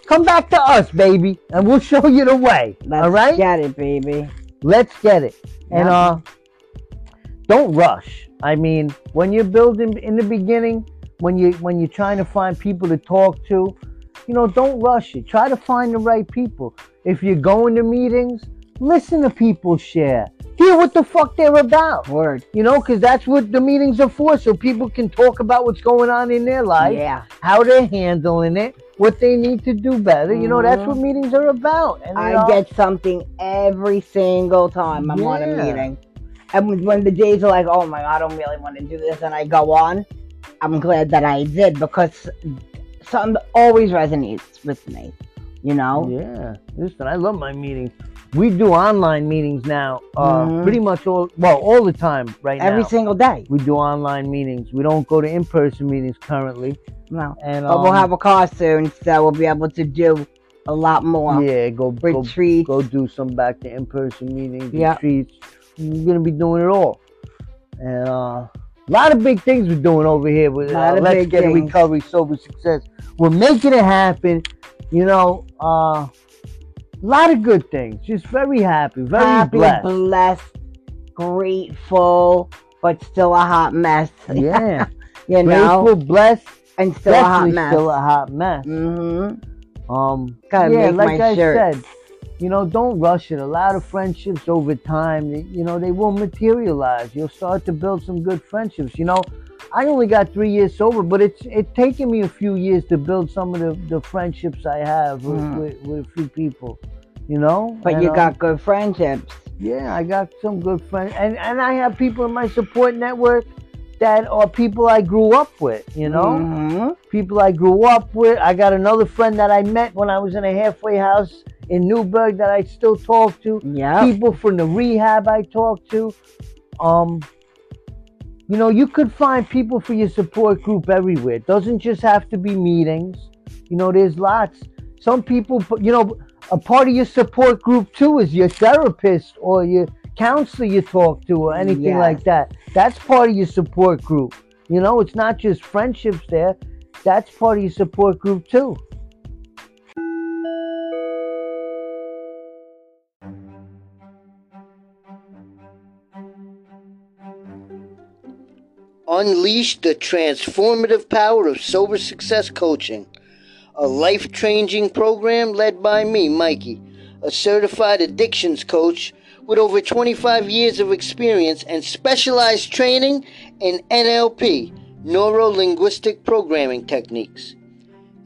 come back to us, baby, and we'll show you the way. Let's all right? get it, baby. Let's get it. And uh don't rush. I mean, when you're building in the beginning, when you when you're trying to find people to talk to, you know, don't rush it. Try to find the right people. If you're going to meetings, listen to people share. hear what the fuck they're about. Word. You know, because that's what the meetings are for, so people can talk about what's going on in their life, Yeah. how they're handling it, what they need to do better. You know, that's what mm-hmm. meetings are about. And, I know, get something every single time I'm on a meeting. And when- when the days are like, oh my god, I don't really want to do this, and I go on, I'm glad that I did because something always resonates with me. You know? Yeah, listen, I love my meetings. We do online meetings now, uh, Mhm. pretty much all well all the time right Every now. single day. we do online meetings. We don't go to in-person meetings currently, No. and But we'll um, have a car soon, so we'll be able to do a lot more yeah, go go retreats. go do some back to in-person meetings, Yeah. retreats. We're gonna be doing it all, and uh, a lot of big things we're doing over here with uh, Let's Get things. Recovery Sober Success. We're making it happen. You know, uh, a lot of good things. Just very happy, very Happy, blessed. blessed, grateful, but still a hot mess. Yeah, you know, grateful, blessed, and still a hot mess. still a hot mess. mm-hmm. Um, Gotta yeah, like my I shirt. said, you know, don't rush it. A lot of friendships over time, you know, they will materialize. You'll start to build some good friendships. You know, I only got three years sober, but it's it's taken me a few years to build some of the, the friendships I have with, Mm. with, with a few people. You know, But And, you um, got good friendships. yeah, I got some good friends, and and I have people in my support network that are people I grew up with. You know Mhm. people I grew up with. I got another friend that I met when I was in a halfway house in Newburgh that I still talk to. Yep. People from the rehab I talk to. Um, you know, you could find people for your support group everywhere. It doesn't just have to be meetings. You know, there's lots. Some people, you know, a part of your support group too is your therapist or your counselor you talk to or anything Yes. like that. That's part of your support group. You know, it's not just friendships there. That's part of your support group too. Unleash the transformative power of sober success coaching, a life changing program led by me, Mikey, a certified addictions coach with over 25 years of experience and specialized training in NLP, neuro linguistic programming techniques.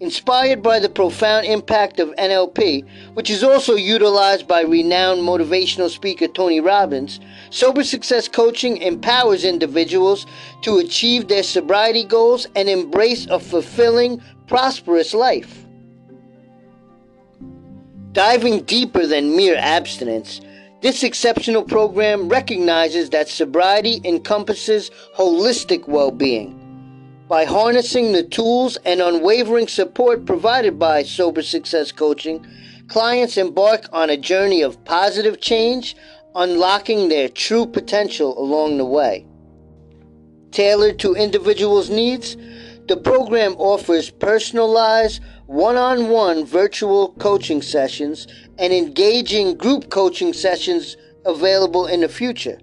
Inspired by the profound impact of NLP, which is also utilized by renowned motivational speaker Tony Robbins, Sober Success Coaching empowers individuals to achieve their sobriety goals and embrace a fulfilling, prosperous life. Diving deeper than mere abstinence, this exceptional program recognizes that sobriety encompasses holistic well being. By harnessing the tools and unwavering support provided by Sober Success Coaching, clients embark on a journey of positive change, unlocking their true potential along the way. Tailored to individuals' needs, the program offers personalized, one on one virtual coaching sessions and engaging group coaching sessions available in the future.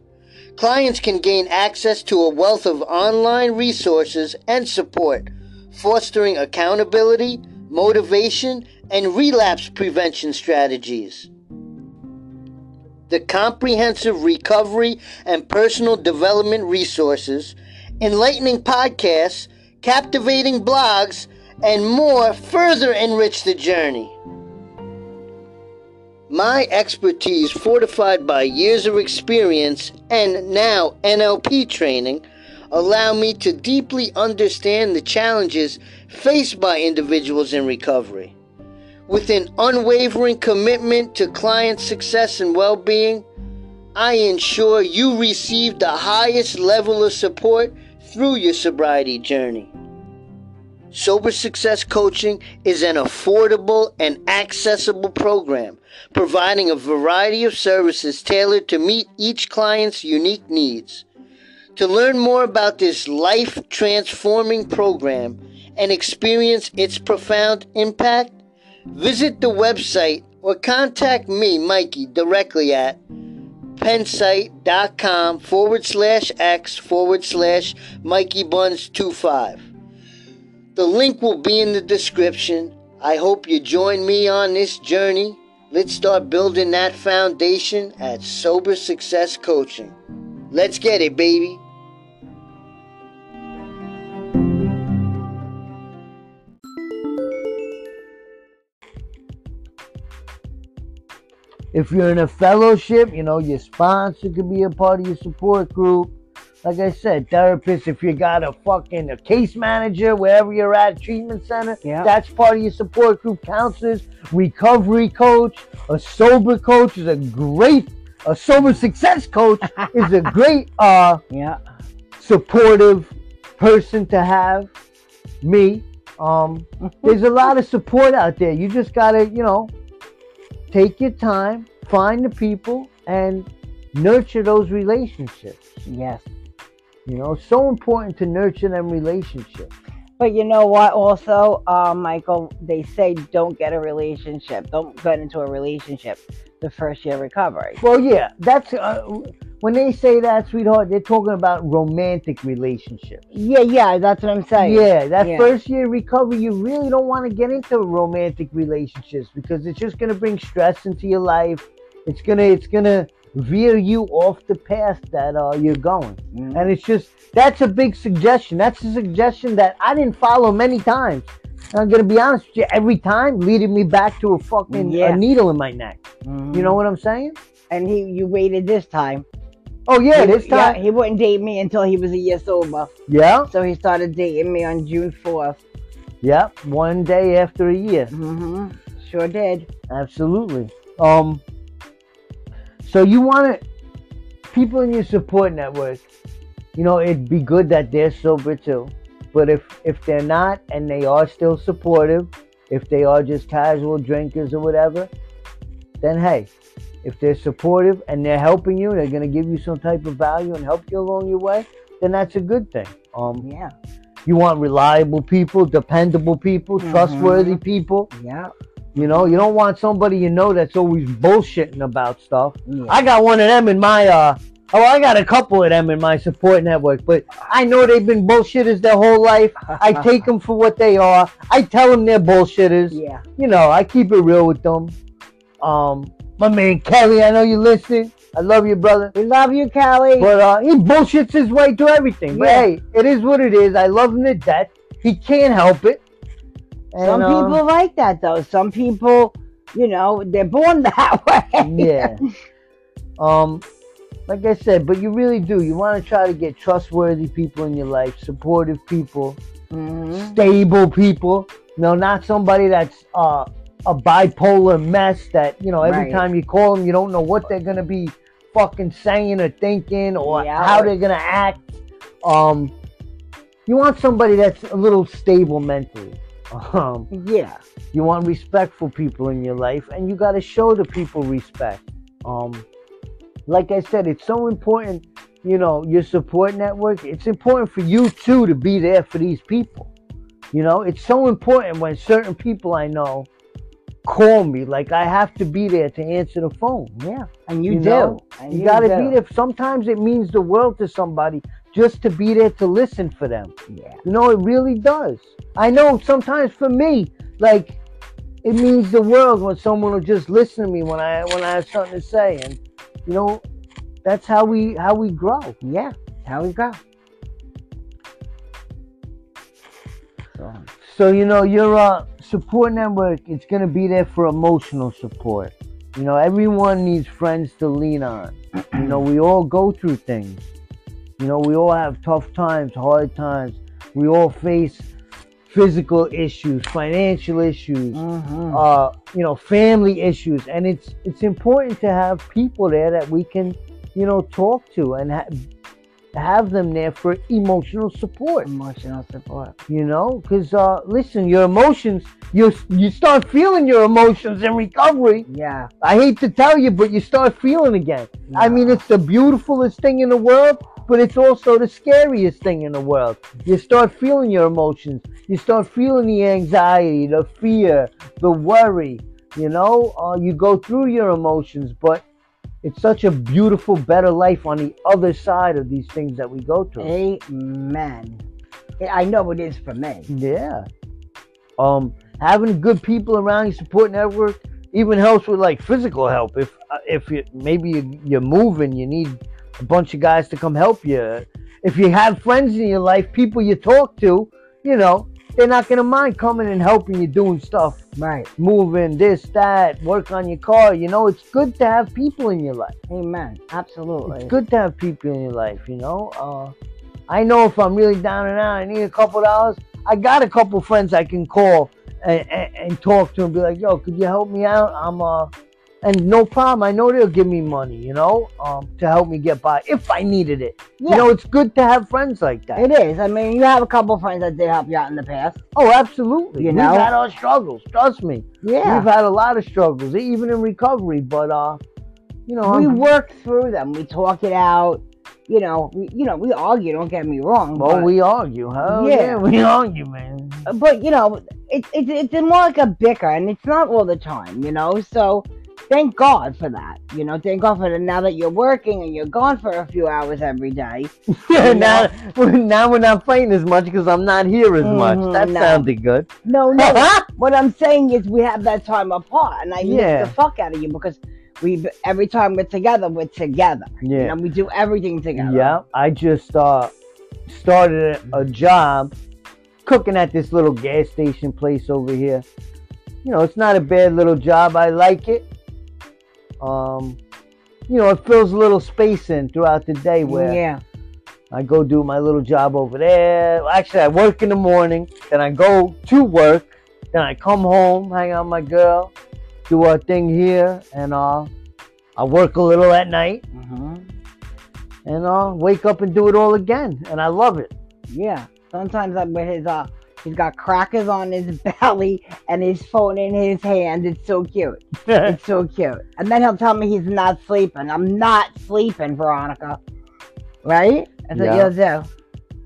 Clients can gain access to a wealth of online resources and support, fostering accountability, motivation, and relapse prevention strategies. The comprehensive recovery and personal development resources, enlightening podcasts, captivating blogs, and more further enrich the journey. My expertise, fortified by years of experience and now NLP training, allow me to deeply understand the challenges faced by individuals in recovery. With an unwavering commitment to client success and well being, I ensure you receive the highest level of support through your sobriety journey. Sober Success Coaching is an affordable and accessible program providing a variety of services tailored to meet each client's unique needs. To learn more about this life transforming program and experience its profound impact, visit the website or contact me, Mikey, directly at pensight.com forward slash x forward slash Mikey Buns 25. The link will be in the description. I hope you join me on this journey Let's start building that foundation at Sober Success Coaching. Let's get it, baby. If you're in a fellowship, you know, your sponsor could be a part of your support group. Like I said, therapists, if you got a fucking a case manager, wherever you're at, treatment center, Yeah. that's part of your support group. Counselors, recovery coach, a sober coach is a great, a sober success coach is a great uh Yeah. supportive person to have. Me. Um, there's a lot of support out there. You just gotta, you know, take your time, find the people, and nurture those relationships. Yes. You know, so important to nurture them relationships. But you know what? Also, uh, Michael, they say don't get a relationship. Don't get into a relationship the first year of recovery. Well, yeah, that's uh, when they say that, sweetheart. They're talking about romantic relationships. Yeah, yeah, that's what I'm saying. Yeah, that Yeah. first year recovery, you really don't want to get into romantic relationships because it's just gonna bring stress into your life. It's gonna it's gonna veer you off the path that uh, you're going, Mhm. and it's just that's a big suggestion. That's a suggestion that I didn't follow many times. And I'm gonna be honest with you, every time leading me back to a fucking Yeah. a needle in my neck. Mhm. You know what I'm saying? And he, you waited this time. Oh yeah, He- this time. Yeah, he wouldn't date me until he was a year sober. Yeah, So he started dating me on June 4th. Yep, One day after a year. Mm-hmm. Sure did. Absolutely. Um. So you want to people in your support network. You know, it'd be good that they're sober too. But if if they're not and they are still supportive, if they are just casual drinkers or whatever, then hey, if they're supportive and they're helping you, they're gonna give you some type of value and help you along your way, then that's a good thing. Um, Yeah. you want reliable people, dependable people, Mhm. trustworthy people. Yeah. You know, you don't want somebody you know that's always bullshitting about stuff. yeah. I got one of them in my uh oh I got a couple of them in my support network, but I know they've been bullshitters their whole life. I take them for what they are. I tell them they're bullshitters. Yeah. You know, I keep it real with them. Um my man Kelly, I know you're listening. I love you, brother. We love you, Callie. But uh, he bullshits his way to everything. But Yeah. hey, it is what it is. I love him to death. He can't help it. Some And, uh, people like that though. Some people, you know, they're born that way. yeah. Um, like I said, but you really do. You want to try to get trustworthy people in your life, supportive people, Mhm. stable people. No, not somebody that's uh, a bipolar mess that you know every Right. time you call them, you don't know what they're gonna be fucking saying or thinking or Yeah. how they're gonna act. Um, you want somebody that's a little stable mentally. Um, Yeah. you want respectful people in your life, and you got to show the people respect. Um, like I said, it's so important. You know, your support network. It's important for you too to be there for these people. You know, it's so important when certain people I know call me. Like I have to be there to answer the phone. Yeah. And you, You do. know, And You, got to be there. Sometimes it means the world to somebody just to be there to listen for them. Yeah. You know, it really does. I know sometimes for me, like it means the world when someone will just listen to me when I when I have something to say, and you know, that's how we how we grow. Yeah. How we grow. So, So you know, your uh, support network it's gonna be there for emotional support. You know, everyone needs friends to lean on. You know, we all go through things. You know, we all have tough times, hard times. We all face physical issues, financial issues, mhm. uh, you know, family issues, and it's it's important to have people there that we can, you know, talk to and ha- have them there for emotional support. emotional support. You know, because uh, listen, your emotions, you you start feeling your emotions in recovery. Yeah. I hate to tell you, but you start feeling again. I mean, it's the beautifulest thing in the world, but it's also the scariest thing in the world. You start feeling your emotions. You start feeling the anxiety, the fear, the worry. You know, uh, you go through your emotions, but it's such a beautiful, better life on the other side of these things that we go through. Amen. I know it is for me. Yeah. Um, having good people around your support network, even helps with like physical help. If uh, if you maybe you, you're moving, you need a bunch of guys to come help you. If you have friends in your life, people you talk to, you know, they're not gonna mind coming and helping you doing stuff, Right. moving this, that, work on your car. You know, it's good to have people in your life. Amen. Absolutely. It's good to have people in your life, you know. Uh, I know if I'm really down and out, I need a couple dollars. I got a couple friends I can call and, and, and talk to and be like, "Yo, could you help me out?" I'm uh, and no problem. I know they'll give me money, you know, um, to help me get by if I needed it. Yeah. You know, it's good to have friends like that. It is. I mean, you have a couple friends that did help you out in the past. oh, absolutely. You We've know? had our struggles. Trust me. Yeah. We've had a lot of struggles, even in recovery. But uh, you know, we I'm- work through them. We talk it out. You know, we you know we argue. Don't get me wrong. well, but, we argue. huh? Yeah. yeah, we argue, man. but you know, it's it's it's more like a bicker, and it's not all the time. You know, so thank God for that. You know, thank God for that. Now that you're working and you're gone for a few hours every day. Yeah, now, now we're not fighting as much because I'm not here as much. Mhm, That no. sounded good. No, no. what I'm saying is we have that time apart, and I Yeah. miss the fuck out of you because we every time we're together, we're together. You Yeah. know, we do everything together. Yeah, I just uh, started a job cooking at this little gas station place over here. You know, it's not a bad little job. I like it. Um, you know, it fills a little space in throughout the day where Yeah. I go do my little job over there. Actually, I work in the morning, then I go to work, then I come home, hang out with my girl, do our thing here, and uh, I work a little at night, hmm and uh, wake up and do it all again, and I love it. Yeah. Sometimes like with his uh he's got crackers on his belly and his phone in his hand. It's so cute. It's so cute. And then he'll tell me he's not sleeping. I'm not sleeping, Veronica. Right? That's Yeah. what you'll do.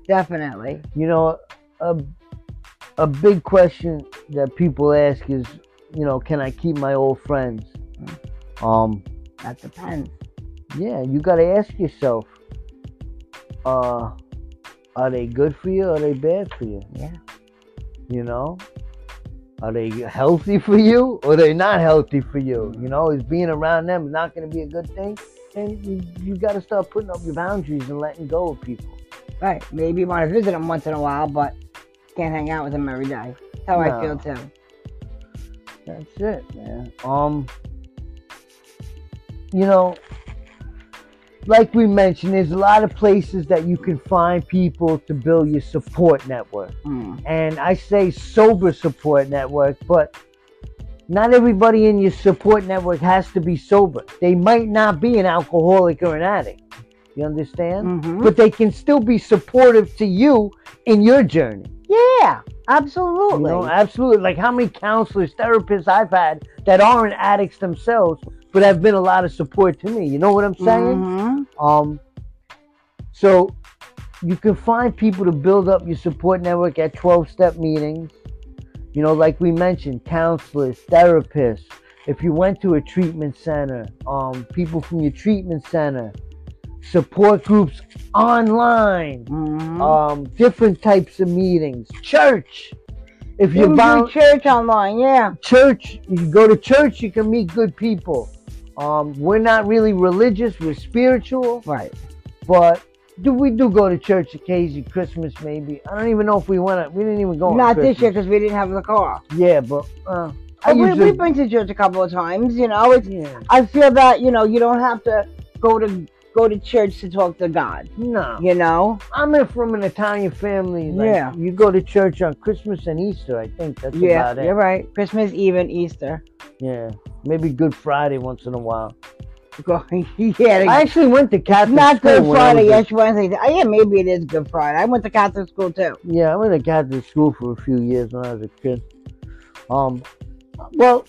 Definitely. you know, a a big question that people ask is, you know, can I keep my old friends? Um, That depends. yeah, you got to ask yourself, uh, are they good for you? Or are they bad for you? Yeah. You know, are they healthy for you or they not healthy for you? You know, is being around them is not going to be a good thing? And you, you got to start putting up your boundaries and letting go of people. Right. Maybe you want to visit them once in a while, but can't hang out with them every day. That's how I No. feel too. That's it, man. Um, you know, like we mentioned, there's a lot of places that you can find people to build your support network. Hmm. And I say sober support network, but not everybody in your support network has to be sober. They might not be an alcoholic or an addict. You understand? Mhm. But they can still be supportive to you in your journey. Yeah. You Absolutely. know, absolutely. Like how many counselors, therapists I've had that aren't addicts themselves, but have been a lot of support to me. You know what I'm saying? Mhm. Um, so you can find people to build up your support network at 12 step meetings. You know, like we mentioned, counselors, therapists. If you went to a treatment center, um, people from your treatment center, support groups online, Mhm. um, different types of meetings, church. If You can bound, church online, yeah. church, you go to church, you can meet good people. Um, we're not really religious, we're spiritual, Right. but do we do go to church occasionally, Christmas maybe? I don't even know if we went. We didn't even go. Not this year because we didn't have the car. Yeah, but uh, I we, usually. we've been to church a couple of times. You know, it's. yeah, I feel that you know you don't have to go to go to church to talk to God. no, You know. I'm in from an Italian family. Like, Yeah. you go to church on Christmas and Easter. I think that's Yeah, about it. you're right. Christmas Eve and Easter. Yeah, maybe Good Friday once in a while. Go, yeah. I actually went to Catholic not school Good Friday. Yes, Wednesday. Oh, yeah, maybe it is Good Friday. I went to Catholic school too. Yeah, I went to Catholic school for a few years when I was a kid. Um, well,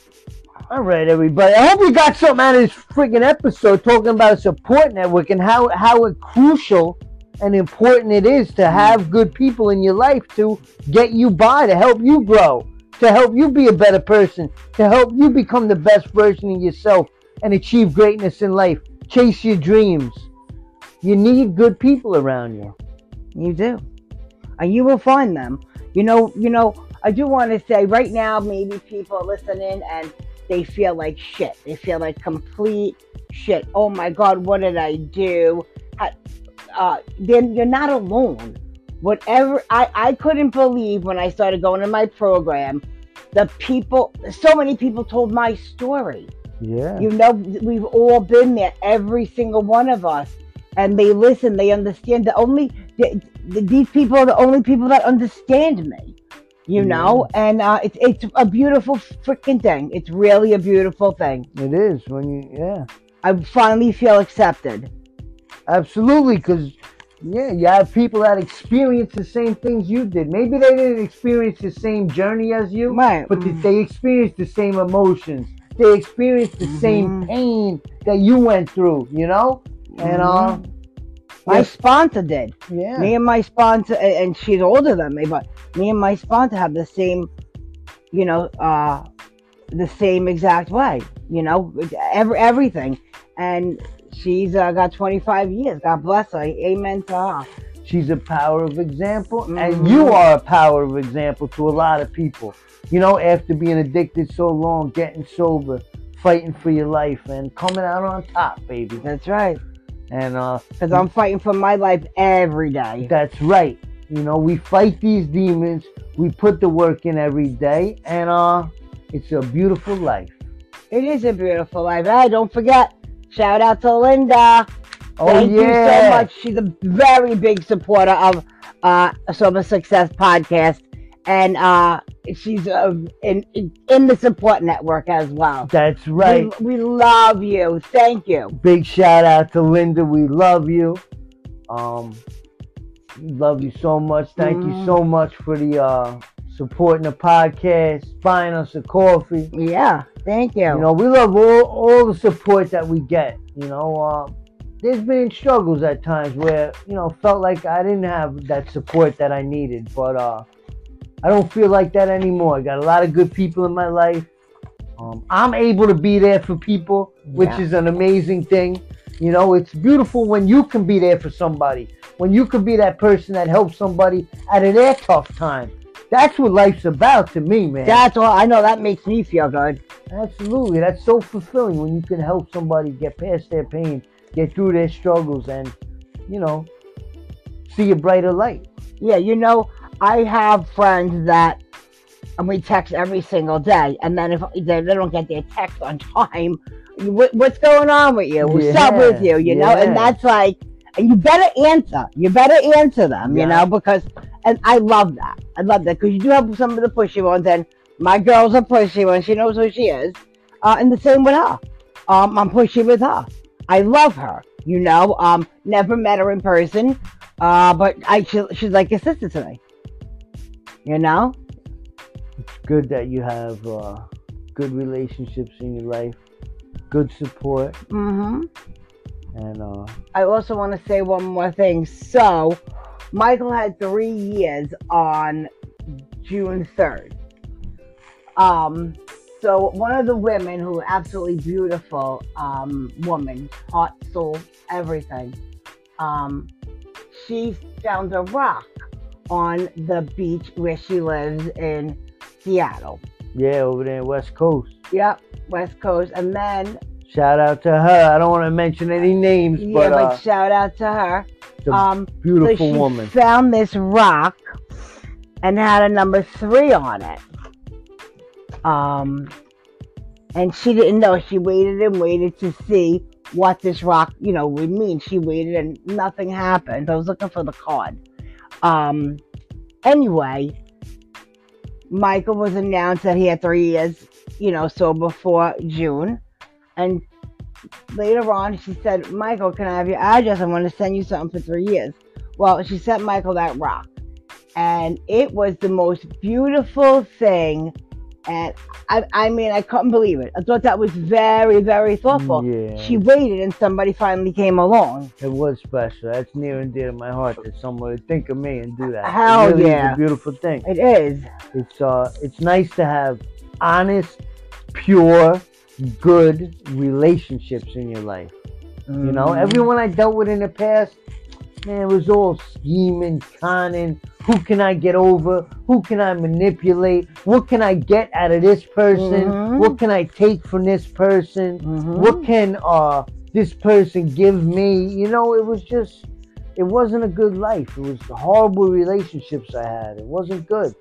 all right, everybody. I hope you got something out of this freaking episode talking about a support network and how how crucial and important it is to have good people in your life to get you by, to help you grow, to help you be a better person, to help you become the best version of yourself and achieve greatness in life. Chase your dreams. You need good people around you. You do, and you will find them. You know. You know. I do want to say right now, maybe people listening and they feel like shit. They feel like complete shit. Oh my God, what did I do? I- Uh, then you're not alone. Whatever, I, I couldn't believe when I started going to my program, the people, so many people told my story. Yeah. You know, we've all been there, every single one of us. And they listen, they understand. The only, the, the, these people are the only people that understand me, you know? And uh, it's, it's a beautiful freaking thing. It's really a beautiful thing. It is when you, yeah. I finally feel accepted. Absolutely, because yeah, you have people that experience the same things you did. Maybe they didn't experience the same journey as you, Right. but th- they experienced the same emotions. They experienced the same Mhm. pain that you went through. You know, and uh, My yes, sponsor did. yeah, Me and my sponsor, and and she's older than me, but me and my sponsor have the same, you know, uh, the same exact way. You know, every everything, and she's uh, got 25 years. God bless her. Amen to her. she's a power of example, and Mhm. you are a power of example to a lot of people. You know, after being addicted so long, getting sober, fighting for your life, and coming out on top, baby. That's right. And uh, Because I'm fighting for my life every day. That's right. You know, we fight these demons. We put the work in every day, and uh, it's a beautiful life. It is a beautiful life. Hey, don't forget. Shout out to Linda. Oh Thank yeah, you so much. She's a very big supporter of uh, Sober Success podcast, and uh, she's uh, in in the support network as well. That's right. We, we love you. Thank you. Big shout out to Linda. We love you. Um, love you so much. Thank you Mhm. so much for the uh supporting the podcast, buying us a coffee. Yeah. Thank you. You know, we love all all the support that we get. You know, uh, there's been struggles at times where you know felt like I didn't have that support that I needed, but uh, I don't feel like that anymore. I got a lot of good people in my life. Um, I'm able to be there for people, which Yeah. is an amazing thing. You know, it's beautiful when you can be there for somebody. When you can be that person that helps somebody out of their tough time. That's what life's about to me, man. That's all. I know that makes me feel good. Absolutely. That's so fulfilling when you can help somebody get past their pain, get through their struggles, and, you know, see a brighter light. Yeah, you know, I have friends that and we text every single day, and then if they, they don't get their text on time, what, what's going on with you? What's up Yeah, with you? You know, and that's like, you better answer. You better answer them. You know, because and I love that. I love that because you do have some of the pushy ones, and my girl's a pushy one. She knows who she is, uh, and the same with her. Um, I'm pushy with her. I love her. You know, um, never met her in person, uh, but I she, she's like a sister to me. You know, It's good that you have uh, good relationships in your life, good support, mm-hmm. and uh, I also want to say one more thing. So, Michael had three years on June 3rd. Um, so one of the women who absolutely beautiful um, woman, heart, soul, everything. Um, she found a rock on the beach where she lives in Seattle. yeah, over there West Coast. Yep, West Coast. And then, Shout out to her. I don't want to mention any names, yeah, but but uh, shout out to her. Um, beautiful so she woman. found this rock and had a number three on it. Um, and she didn't know. She waited and waited to see what this rock, you know, would mean. She waited and nothing happened. I was looking for the card. Um, anyway, Michael was announced that he had three years, you know, so before June. And later on, she said, Michael, can I have your address? I want to send you something for three years. Well, she sent Michael that rock. And it was the most beautiful thing. And I, I mean, I couldn't believe it. I thought that was very, very thoughtful. Yeah. She waited and somebody finally came along. It was special. That's near and dear to my heart that someone would think of me and do that. Hell it really yeah. is a beautiful thing. It is. It's uh, it's nice to have honest, pure, good relationships in your life. You know, Mhm. everyone I dealt with in the past, man, it was all scheming, conning. Who can I get over? Who can I manipulate? What can I get out of this person? Mhm. What can I take from this person? Mhm. What can uh this person give me? You know, it was just it wasn't a good life. It was horrible relationships I had. It wasn't good.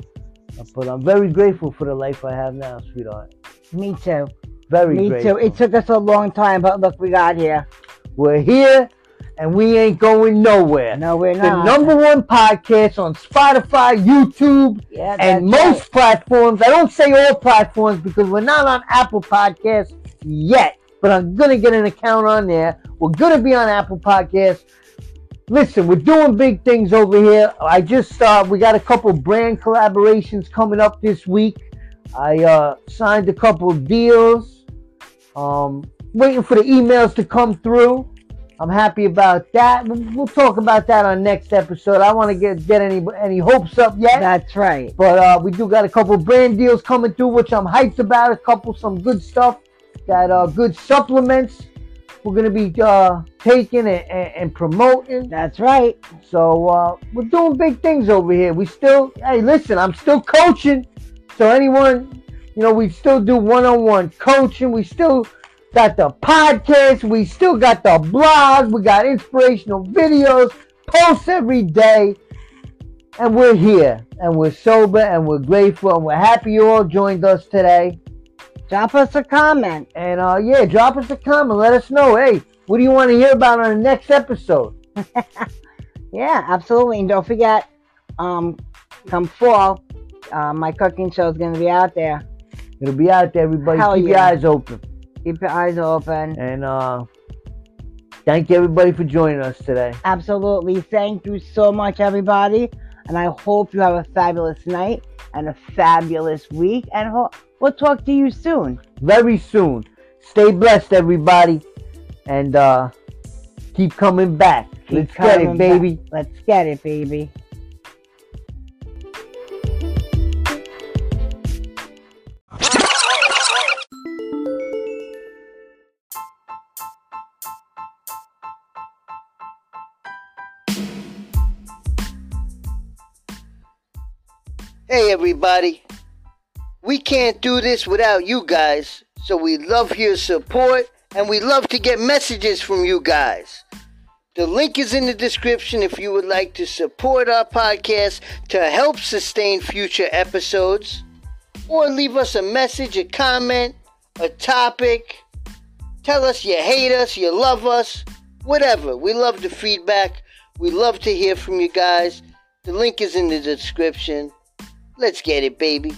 But I'm very grateful for the life I have now, sweetheart. Me too. Very Me grateful. too. It took us a long time, but look, we got here. We're here and we ain't going nowhere. No, we're the not. The number one podcast on Spotify, YouTube, Yeah, and most platforms. I don't say all platforms because we're not on Apple Podcasts yet, but I'm gonna get an account on there. We're gonna be on Apple Podcasts. Listen, we're doing big things over here. I just uh, we got a couple brand collaborations coming up this week. I uh, signed a couple deals. Um, waiting for the emails to come through. I'm happy about that. We'll, talk about that on next episode. I want to get get any any hopes up yet. That's right. But uh, we do got a couple brand deals coming through, which I'm hyped about. A couple, some good stuff. Got uh, good supplements. We're gonna be uh, taking and, and, and promoting. That's right. So uh, we're doing big things over here. We still, hey, listen, I'm still coaching. So anyone, you know, we still do one-on-one coaching. We still got the podcast. We still got the blog. We got inspirational videos, posts every day. And we're here, and we're sober, and we're grateful, and we're happy you all joined us today. Drop us a comment. And uh, yeah, drop us a comment. Let us know. Hey, what do you want to hear about on the next episode? Yeah, absolutely. And don't forget, um, come fall, uh, my cooking show is going to be out there. It'll be out there, everybody. Hell Keep your eyes open. Keep your eyes open. And uh, thank you, everybody, for joining us today. Absolutely. Thank you so much, everybody. And I hope you have a fabulous night and a fabulous week. And ho- we'll talk to you soon. Very soon. Stay blessed, everybody. And uh, keep coming back. Keep Let's get it, baby. back. Let's get it, baby. Hey everybody. We can't do this without you guys, so we love your support and we love to get messages from you guys. The link is in the description if you would like to support our podcast to help sustain future episodes or leave us a message, a comment, a topic. Tell us you hate us, you love us, whatever. We love the feedback. We love to hear from you guys. The link is in the description. Let's get it, baby.